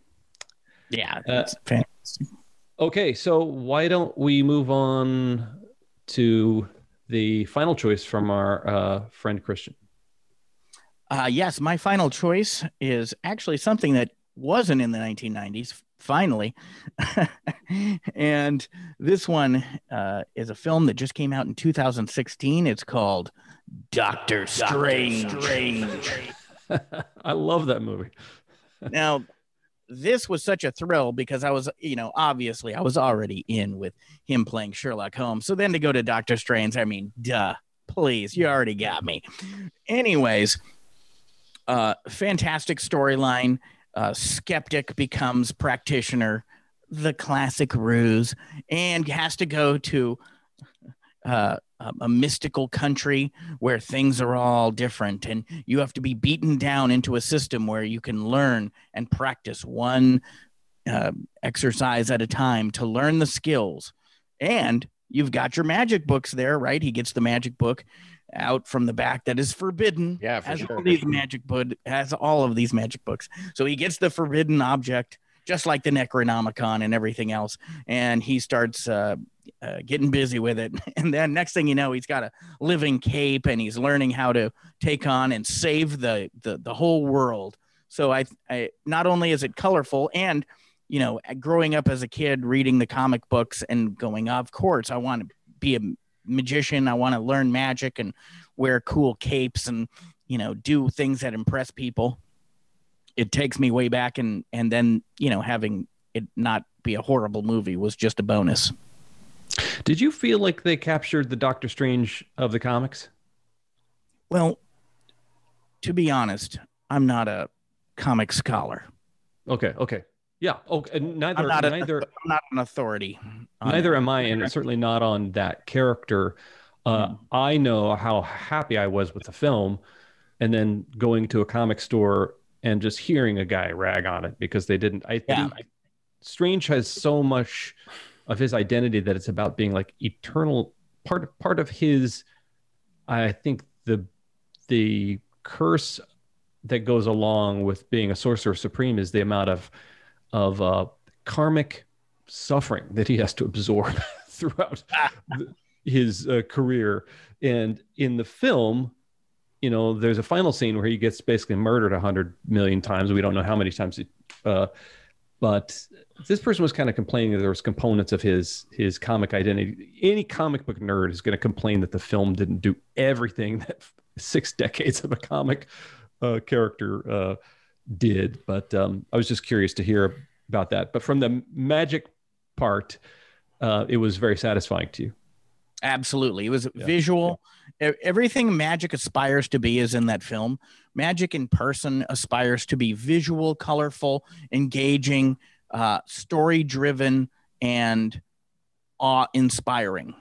Yeah, Uh, fantastic. Okay, so why don't we move on to the final choice from our uh, friend Christian? Uh, yes, my final choice is actually something that wasn't in the 1990s. Finally, [laughs] and this one uh, is a film that just came out in 2016. It's called Doctor Strange. [laughs] [laughs] I love that movie. now, this was such a thrill because I was, you know, obviously I was already in with him playing Sherlock Holmes. So then to go to Doctor Strange, I mean, duh, please, you already got me. Anyways, uh, fantastic storyline. Uh, skeptic becomes practitioner, the classic ruse, and has to go to uh, a, mystical country where things are all different, and you have to be beaten down into a system where you can learn and practice one uh, exercise at a time to learn the skills. And you've got your magic books there, right? He gets the magic book out from the back that is forbidden. Yeah, for has sure. all these magic book has all of these magic books. So he gets the forbidden object, just like the Necronomicon and everything else, and he starts uh, uh, getting busy with it. [laughs] And then next thing you know, he's got a living cape, and he's learning how to take on and save the the, the whole world. So I, I not only is it colorful and you know, growing up as a kid, reading the comic books and going, of course, I want to be a magician. I want to learn magic and wear cool capes and, you know, do things that impress people. It takes me way back and, and then, you know, having it not be a horrible movie was just a bonus. Did you feel like they captured the Doctor Strange of the comics? Well, to be honest, I'm not a comic scholar. Okay, okay, yeah. Okay, neither I'm not, a, neither I'm not an authority. neither it. am I, and certainly not on that character. Uh, Hmm. I know how happy I was with the film, and then going to a comic store and just hearing a guy rag on it because they didn't. I Yeah. think Strange has so much of his identity that it's about being like eternal part part of his. I think the the curse that goes along with being a sorcerer supreme is the amount of of uh, karmic suffering that he has to absorb [laughs] throughout th- his uh, career. And in the film, you know, there's a final scene where he gets basically murdered a hundred million times. We don't know how many times, he, uh, but this person was kind of complaining that there was components of his his comic identity. Any comic book nerd is going to complain that the film didn't do everything that [laughs] six decades of a comic uh, character uh, did. But um, I was just curious to hear about that. But from the magic part, uh, it was very satisfying to you. Absolutely. It was visual. E- Everything magic aspires to be is in that film. Magic in person aspires to be visual, colorful, engaging, uh, story driven, and awe inspiring.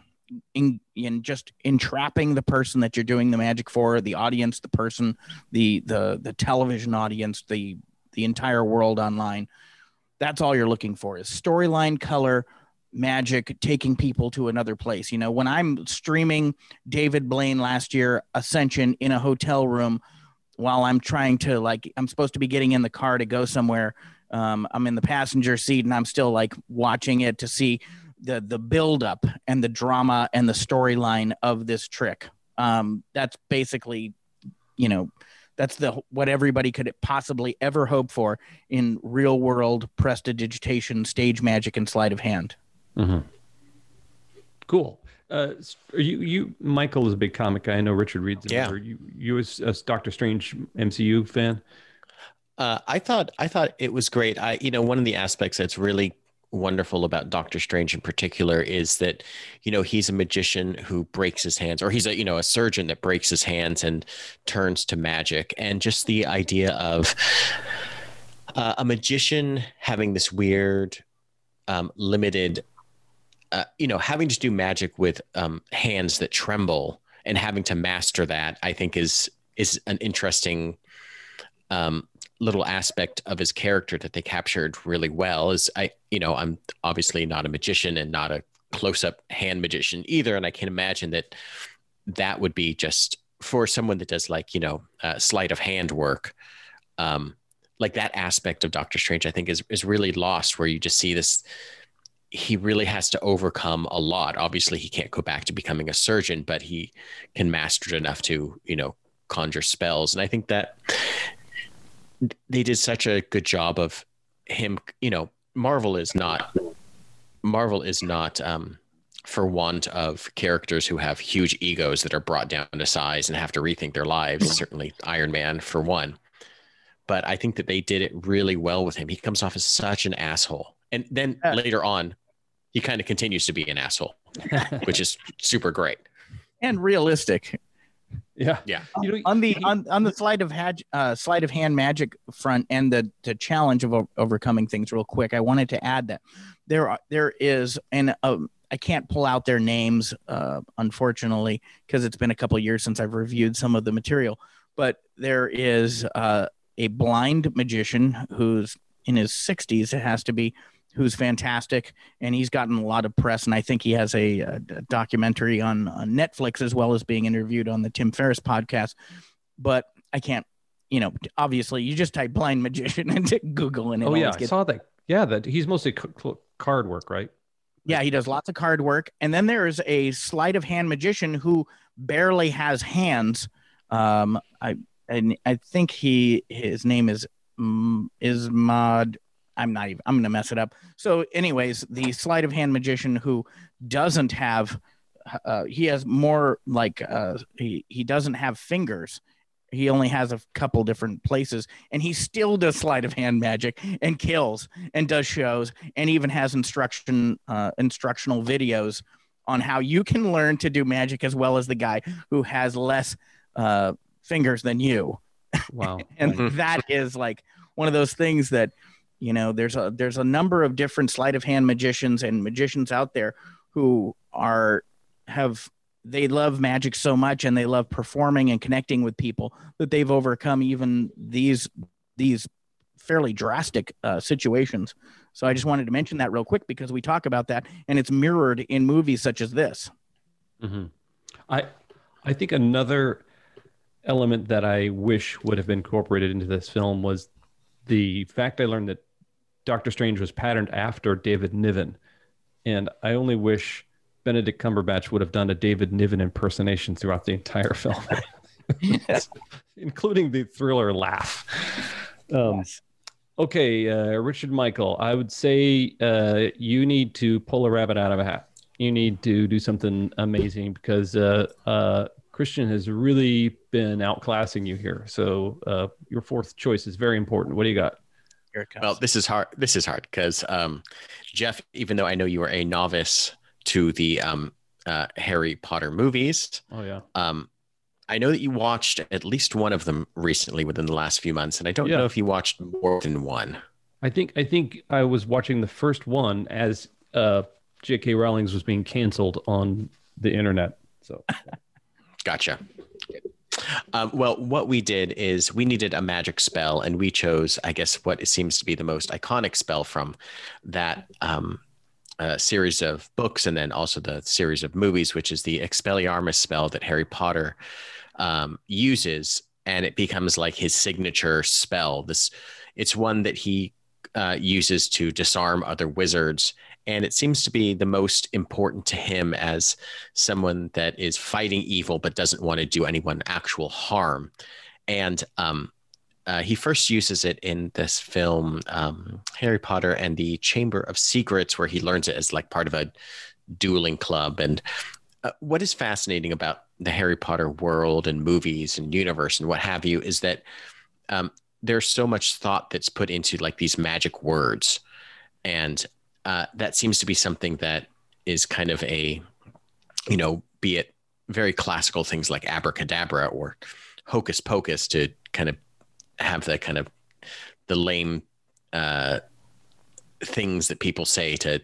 In, in just entrapping the person that you're doing the magic for, the audience, the person, the the the television audience, the the entire world online. That's all you're looking for is storyline, color, magic taking people to another place. You know, when I'm streaming David Blaine last year Ascension in a hotel room while I'm trying to like I'm supposed to be getting in the car to go somewhere. Um, I'm in the passenger seat and I'm still like watching it to see the the buildup and the drama and the storyline of this trick. Um, that's basically, you know, that's the what everybody could possibly ever hope for in real world prestidigitation, stage magic, and sleight of hand. Mm-hmm. Cool. Uh, you, you, Michael is a big comic guy. I know Richard reads it. Yeah. Or you, you as a Doctor Strange MCU fan. Uh, I thought I thought it was great. I you know one of the aspects that's really wonderful about Doctor Strange in particular is that you know he's a magician who breaks his hands or he's a you know a surgeon that breaks his hands and turns to magic and just the idea of uh, a magician having this weird um, limited uh, you know having to do magic with um, hands that tremble and having to master that I think is is an interesting um, little aspect of his character that they captured really well is I, you know, I'm obviously not a magician and not a close up hand magician either. And I can imagine that that would be just for someone that does like, you know, uh, sleight of hand work. Um, like that aspect of Doctor Strange, I think is, is really lost where you just see this, he really has to overcome a lot. Obviously he can't go back to becoming a surgeon, but he can master it enough to, you know, conjure spells. And I think that they did such a good job of him you know marvel is not marvel is not um for want of characters who have huge egos that are brought down to size and have to rethink their lives. Certainly iron man for one. But i think that they did it really well with him. He comes off as such an asshole. And then Yeah. later on he kind of continues to be an asshole [laughs] which is super great. And realistic. Yeah. Yeah. You know, on the on, on the sleight of had uh, sleight of hand magic front and the the challenge of o- overcoming things real quick i wanted to add that there are there is and um, i can't pull out their names uh, unfortunately because it's been a couple years since i've reviewed some of the material but there is uh, a blind magician who's in his 60s it has to be who's fantastic and he's gotten a lot of press and i think he has a, a documentary on, on netflix as well as being interviewed on the tim ferriss podcast but i can't you know obviously you just type blind magician [laughs] into google and it oh yeah, always I saw that. Yeah, that he's mostly c- card work, right? yeah, he does lots of card work. And then there's a sleight of hand magician who barely has hands. Um, I and I think he his name is Ismad. I'm not even. I'm gonna mess it up. So, anyways, the sleight of hand magician who doesn't have, uh, he has more like uh, he he doesn't have fingers. He only has a couple different places, and he still does sleight of hand magic and kills and does shows and even has instruction uh, instructional videos on how you can learn to do magic as well as the guy who has less uh, fingers than you Wow. [laughs] and that is like one of those things that you know there's a there's a number of different sleight of hand magicians and magicians out there who are have they love magic so much and they love performing and connecting with people that they've overcome even these these fairly drastic uh, situations. So i just wanted to mention that real quick because we talk about that and it's mirrored in movies such as this. Hmm I I think another element that I wish would have been incorporated into this film was the fact I learned that Doctor Strange was patterned after David Niven, and I only wish Benedict Cumberbatch would have done a David Niven impersonation throughout the entire film, [laughs] including the thriller laugh. Um, Okay, uh, Richard Michael, I would say uh, you need to pull a rabbit out of a hat. You need to do something amazing because uh, uh, Christian has really been outclassing you here. So uh, your fourth choice is very important. What do you got? Here it comes. Well, this is hard. This is hard because um, Jeff, even though I know you are a novice to the um, uh, Harry Potter movies, Oh yeah, um, I know that you watched at least one of them recently within the last few months, and I don't Yeah. know if you watched more than one. I think I think I was watching the first one as uh, J.K. Rowling's was being canceled on the internet. So [laughs] Gotcha. Um, well, what we did is we needed a magic spell, and we chose, I guess, what seems to be the most iconic spell from that um, uh, series of books, and then also the series of movies, which is the Expelliarmus spell that Harry Potter um, uses, and it becomes like his signature spell. This, it's one that he uh, uses to disarm other wizards, and it seems to be the most important to him as someone that is fighting evil but doesn't want to do anyone actual harm. And um, uh, he first uses it in this film, um, Harry Potter and the Chamber of Secrets, where he learns it as like part of a dueling club. And uh, what is fascinating about the Harry Potter world and movies and universe and what have you is that um, there's so much thought that's put into like these magic words, and uh, that seems to be something that is kind of a, you know, be it very classical things like abracadabra or hocus pocus to kind of have the kind of the lame uh, things that people say to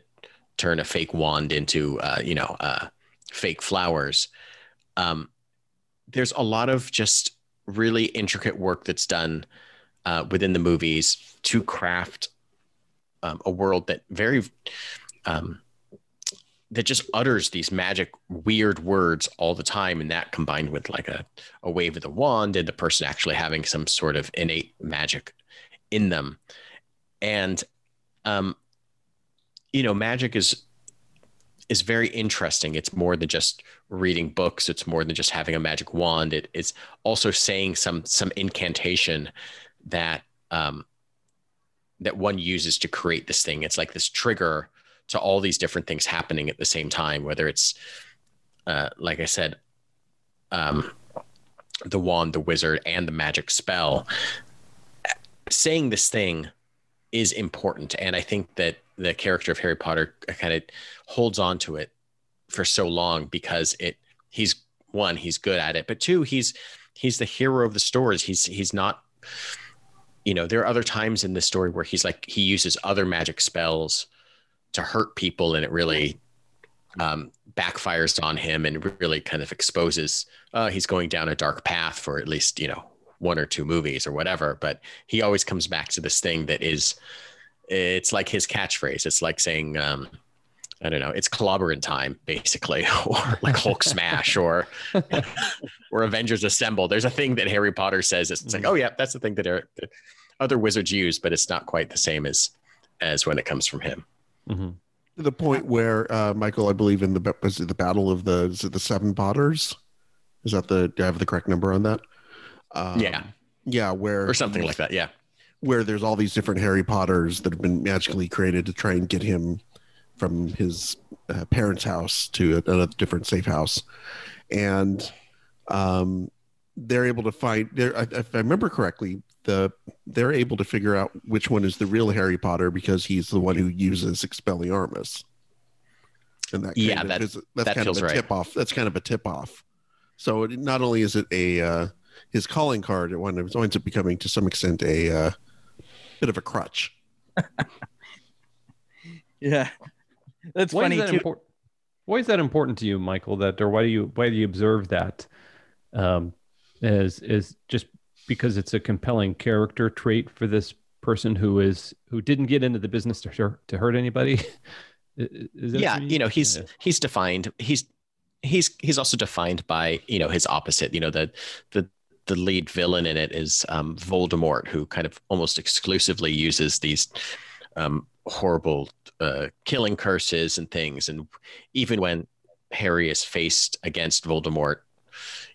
turn a fake wand into uh, you know uh, fake flowers. Um, there's a lot of just really intricate work that's done uh, within the movies to craft um, a world that very um, that just utters these magic weird words all the time and that combined with like a, a wave of the wand and the person actually having some sort of innate magic in them. And um you know magic is is very interesting. It's more than just reading books. It's more than just having a magic wand. It is also saying some some incantation that um that one uses to create this thing it's like this trigger to all these different things happening at the same time, whether it's, uh, like I said, um, the wand, the wizard, and the magic spell. Saying this thing is important. And I think that the character of Harry Potter kind of holds on to it for so long because it, he's one, he's good at it, but two, he's, he's the hero of the stories. He's, he's not, you know, there are other times in the story where he's like, he uses other magic spells to hurt people and it really um, backfires on him and really kind of exposes uh, he's going down a dark path for at least you know one or two movies or whatever. But he always comes back to this thing that is it's like his catchphrase. It's like saying um, I don't know. It's clobbering time, basically, [laughs] or like Hulk [laughs] smash, or or Avengers Assemble. There's a thing that Harry Potter says. It's like, oh yeah, that's the thing that other wizards use, but it's not quite the same as as when it comes from him. Mm-hmm. To the point where uh, Michael, I believe in the was it the battle of the is it the seven Potters? Is that the do I have the correct number on that? Um, yeah, yeah, where or something like that. Yeah, where there's all these different Harry Potters that have been magically created to try and get him from his uh, parents' house to a different safe house, and um, they're able to find. If I remember correctly, the they're able to figure out which one is the real Harry Potter because he's the one who uses Expelliarmus. And that yeah, that, is, that's that kind of a right. tip off. That's kind of a tip off. So it, not only is it a uh, his calling card, it winds up becoming to some extent a uh, bit of a crutch. [laughs] yeah, that's why funny that too. Impor- why is that important to you, Michael? That or why do you why do you observe that? Um, as is just because it's a compelling character trait for this person who is who didn't get into the business to, to hurt anybody [laughs] yeah you know he's yeah. he's defined he's he's he's also defined by you know his opposite you know the the the lead villain in it is um, Voldemort, who kind of almost exclusively uses these um, horrible uh, killing curses and things. And even when Harry is faced against Voldemort,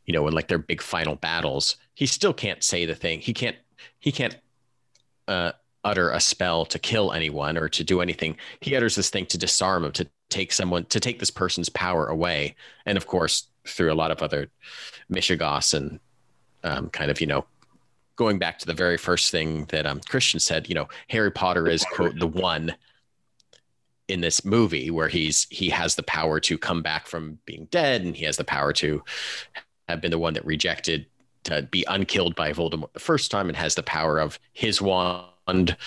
you know, in like their big final battles, he still can't say the thing. He can't he can't uh, utter a spell to kill anyone or to do anything. He utters this thing to disarm him, to take someone, to take this person's power away. And of course, through a lot of other mishegoss and um, kind of, you know, going back to the very first thing that um, Christian said, you know, Harry Potter is quote the one in this movie where he's he has the power to come back from being dead and he has the power to have been the one that rejected to be unkilled by Voldemort the first time and has the power of his wand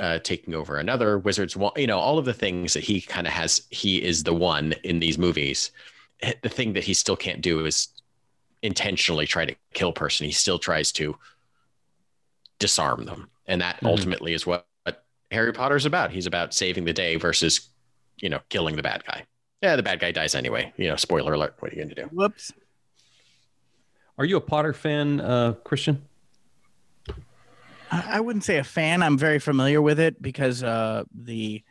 uh, taking over another wizard's wand. You know, all of the things that he kind of has. He is the one in these movies. The thing that he still can't do is intentionally try to kill person. He still tries to disarm them, and that mm-hmm. ultimately is what, what Harry Potter's about. He's about saving the day versus, you know, killing the bad guy. Yeah, the bad guy dies anyway. You know, spoiler alert. What are you going to do? Whoops. Are you a Potter fan, uh, Christian? I wouldn't say a fan. I'm very familiar with it because uh, the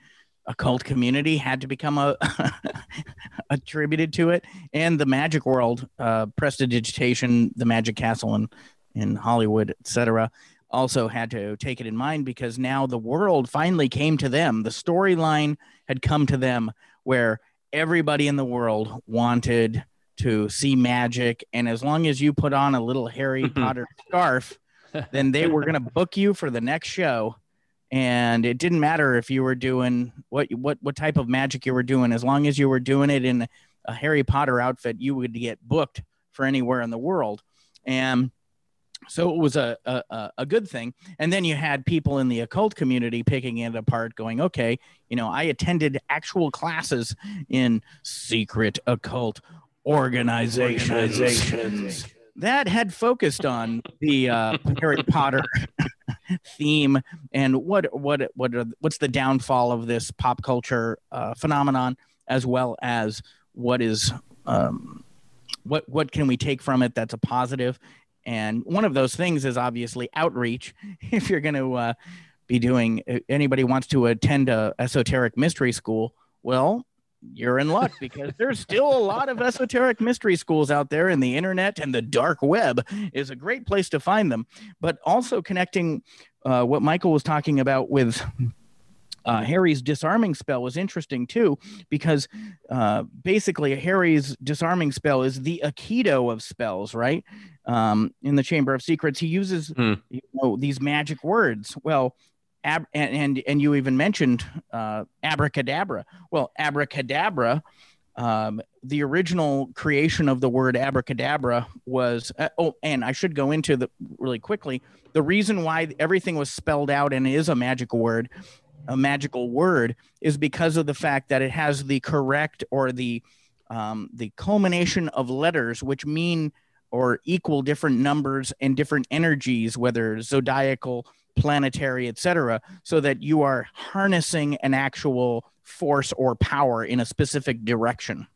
occult community had to become a [laughs] attributed to it, and the magic world, uh, prestidigitation, the Magic Castle in in Hollywood, etc. Also had to take it in mind because now the world finally came to them. The storyline had come to them where everybody in the world wanted to see magic, and as long as you put on a little Harry [laughs] Potter scarf, then they were going to book you for the next show. And it didn't matter if you were doing what what what type of magic you were doing. As long as you were doing it in a harry potter outfit you would get booked for anywhere in the world. And so it was a, a a good thing and then you had people in the occult community picking it apart going okay you know i attended actual classes in secret occult organizations, organizations that had focused on the uh, Harry Potter [laughs] theme and what what what are, what's the downfall of this pop culture uh, phenomenon, as well as what is um, what what can we take from it that's a positive. And one of those things is obviously outreach. [laughs] If you're going to uh, be doing, anybody wants to attend a esoteric mystery school, well, you're in luck because there's still a lot of esoteric mystery schools out there and the internet and the dark web is a great place to find them but also connecting uh, what michael was talking about with uh, Harry's disarming spell was interesting too, because uh, basically Harry's disarming spell is the Aikido of spells, right? Um, in the Chamber of Secrets, he uses hmm. you know, these magic words. Well, ab- and, and, and you even mentioned uh, abracadabra. Well, abracadabra, um, the original creation of the word abracadabra was. Uh, oh, and I should go into the really quickly. The reason why everything was spelled out and is a magic word, a magical word, is because of the fact that it has the correct or the um, the culmination of letters which mean or equal different numbers and different energies, whether zodiacal planetary, etc., so that you are harnessing an actual force or power in a specific direction,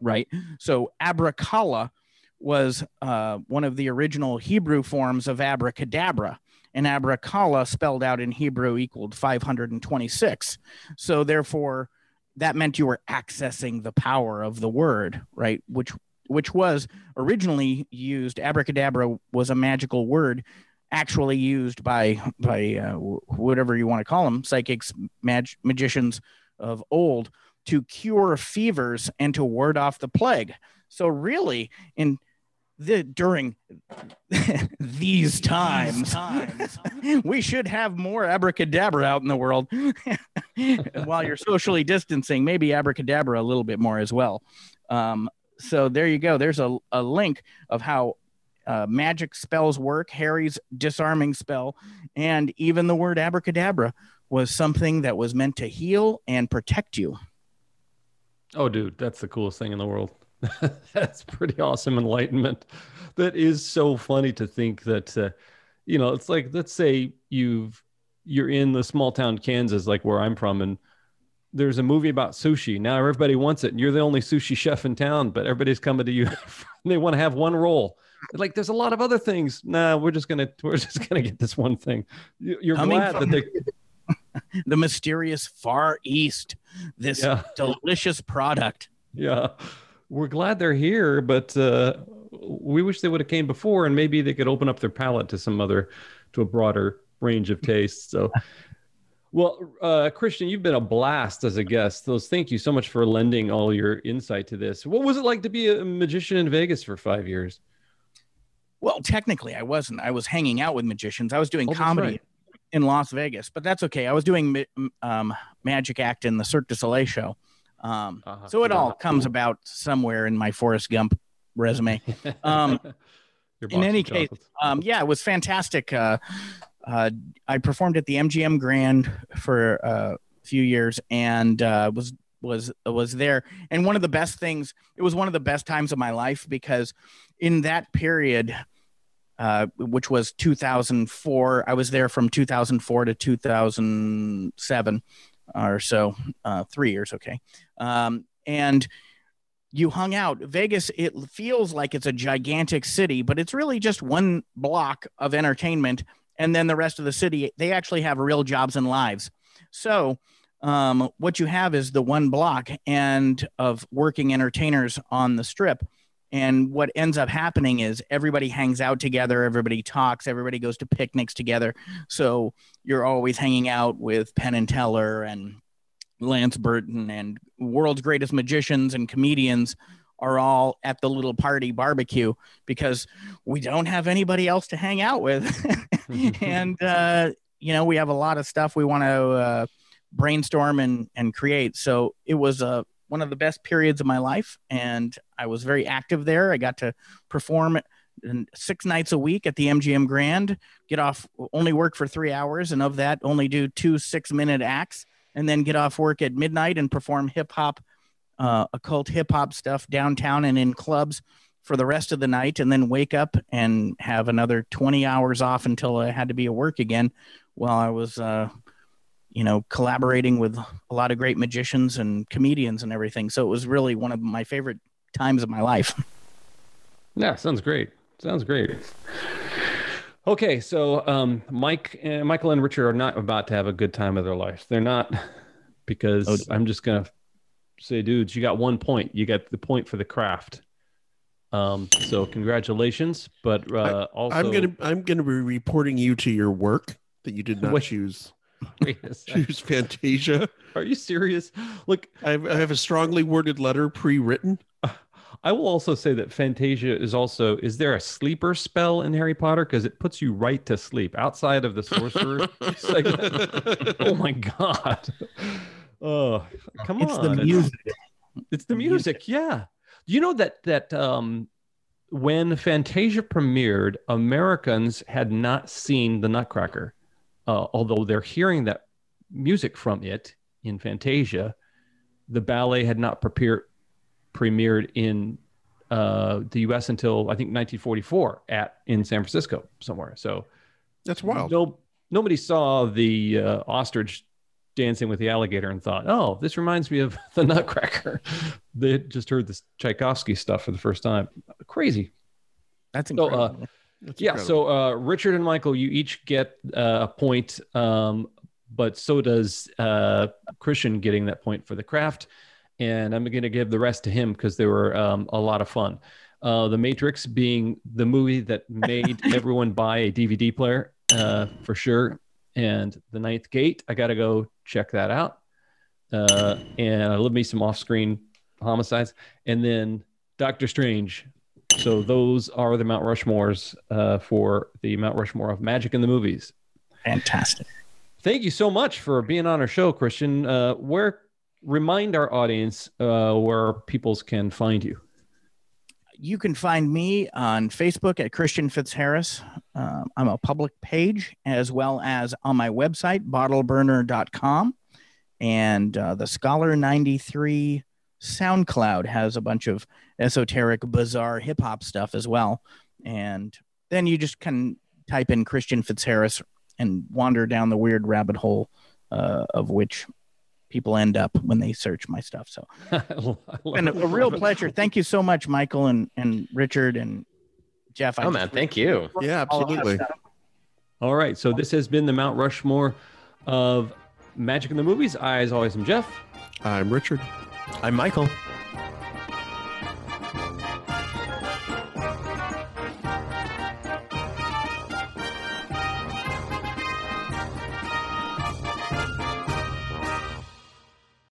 right? So abracala was uh, one of the original Hebrew forms of abracadabra, and abracala spelled out in Hebrew equaled 526. So therefore, that meant you were accessing the power of the word, right? Which which was originally used. Abracadabra was a magical word actually used by by uh, whatever you want to call them, psychics, mag- magicians of old, to cure fevers and to ward off the plague. So really, in the during [laughs] these times, times [laughs] we should have more abracadabra out in the world [laughs] while you're socially distancing maybe abracadabra a little bit more as well um, so there you go there's a, a link of how uh, magic spells work, Harry's disarming spell, and even the word abracadabra was something that was meant to heal and protect you. Oh, dude, that's the coolest thing in the world. [laughs] that's pretty awesome enlightenment. That is so funny to think that, uh, you know, it's like let's say you've you're in the small town Kansas, like where I'm from, and there's a movie about sushi. Now everybody wants it, and you're the only sushi chef in town, but everybody's coming to you. [laughs] they want to have one roll like there's a lot of other things. Nah, we're just gonna [laughs] we're just gonna get this one thing. You're Coming glad that they the mysterious Far East, this yeah. delicious product. Yeah, we're glad they're here, but uh, we wish they would have came before, and maybe they could open up their palate to some other, to a broader range of tastes. So. Well, uh, Christian, you've been a blast as a guest. So thank you so much for lending all your insight to this. What was it like to be a magician in Vegas for five years? Well, technically, I wasn't. I was hanging out with magicians. I was doing oh, comedy right. in Las Vegas, but that's okay. I was doing um, magic act in the Cirque du Soleil show. Um, uh-huh. So it all comes about somewhere in my Forrest Gump resume. [laughs] Um, in any case, um, yeah, it was fantastic. Uh, uh, I performed at the MGM Grand for a few years and uh, was was was there. And one of the best things, it was one of the best times of my life because in that period, uh, which was 2004. I was there from 2004 to 2007 or so, uh, three years. Okay. Um, and you hung out. Vegas, it feels like it's a gigantic city, but it's really just one block of entertainment. And then the rest of the city, they actually have real jobs and lives. So um, what you have is the one block and of working entertainers on the strip. And what ends up happening is everybody hangs out together, everybody talks, everybody goes to picnics together. So you're always hanging out with Penn and Teller and Lance Burton and world's greatest magicians and comedians are all at the little party barbecue because we don't have anybody else to hang out with. [laughs] [laughs] and, uh, you know, we have a lot of stuff we want to uh, brainstorm and, and create. So it was uh, one of the best periods of my life. And I was very active there. I got to perform six nights a week at the MGM Grand, get off, only work for three hours. And of that, only do two six minute acts and then get off work at midnight and perform hip hop, uh, occult hip hop stuff downtown and in clubs for the rest of the night, and then wake up and have another 20 hours off until I had to be at work again while I was, uh, you know, collaborating with a lot of great magicians and comedians and everything. So it was really one of my favorite times of my life. [laughs] Yeah, sounds great. Sounds great. Okay, so um, Mike, uh, Michael, and Richard are not about to have a good time of their life. They're not [laughs] because oh, I'm just gonna say, dudes, you got one point. You got the point for the craft. Um, so congratulations, but uh, I, also I'm gonna I'm gonna be reporting you to your work that you did not wait, choose. [laughs] Wait choose Fantasia. Are you serious? Look, I have, I have a strongly worded letter pre-written. [sighs] I will also say that Fantasia is also. Is there a sleeper spell in Harry Potter? Because it puts you right to sleep outside of the sorcerer [laughs] segment. [laughs] oh my god! Oh, come it's on! The music. It's, it's the music. Yeah. You know that that um, when Fantasia premiered, Americans had not seen the Nutcracker, uh, although they're hearing that music from it in Fantasia. The ballet had not prepared premiered in uh, the U.S. until I think 1944 at in San Francisco somewhere. So that's wild. No, nobody saw the uh, ostrich dancing with the alligator and thought, "Oh, this reminds me of [laughs] the Nutcracker." [laughs] they just heard this Tchaikovsky stuff for the first time. Crazy. That's incredible. So, uh, That's yeah. Incredible. So uh, Richard and Michael, you each get uh, a point, um, but so does uh, Christian getting that point for the craft and I'm going to give the rest to him because they were um, a lot of fun. Uh, the Matrix being the movie that made [laughs] everyone buy a DVD player uh, for sure, and The Ninth Gate. I got to go check that out. Uh, and I love me some off-screen homicides, and then Doctor Strange. So those are the Mount Rushmores uh, for the Mount Rushmore of magic in the movies. Fantastic. Thank you so much for being on our show, Christian. Uh, where remind our audience uh, where peoples can find you. You can find me on Facebook at Christian Fitzharris. Uh, I'm a public page as well as on my website, bottleburner.com. And uh, the Scholar 93 SoundCloud has a bunch of esoteric, bizarre hip hop stuff as well. And then you just can type in Christian Fitzharris and wander down the weird rabbit hole uh, of which people end up when they search my stuff. So, [laughs] and a, a real pleasure. Thank you so much, Michael and and Richard and Jeff. Oh man, thank you. Yeah, absolutely. All right, so this has been the Mount Rushmore of Magic in the Movies. I, as always, am Jeff. I'm Richard. I'm Michael.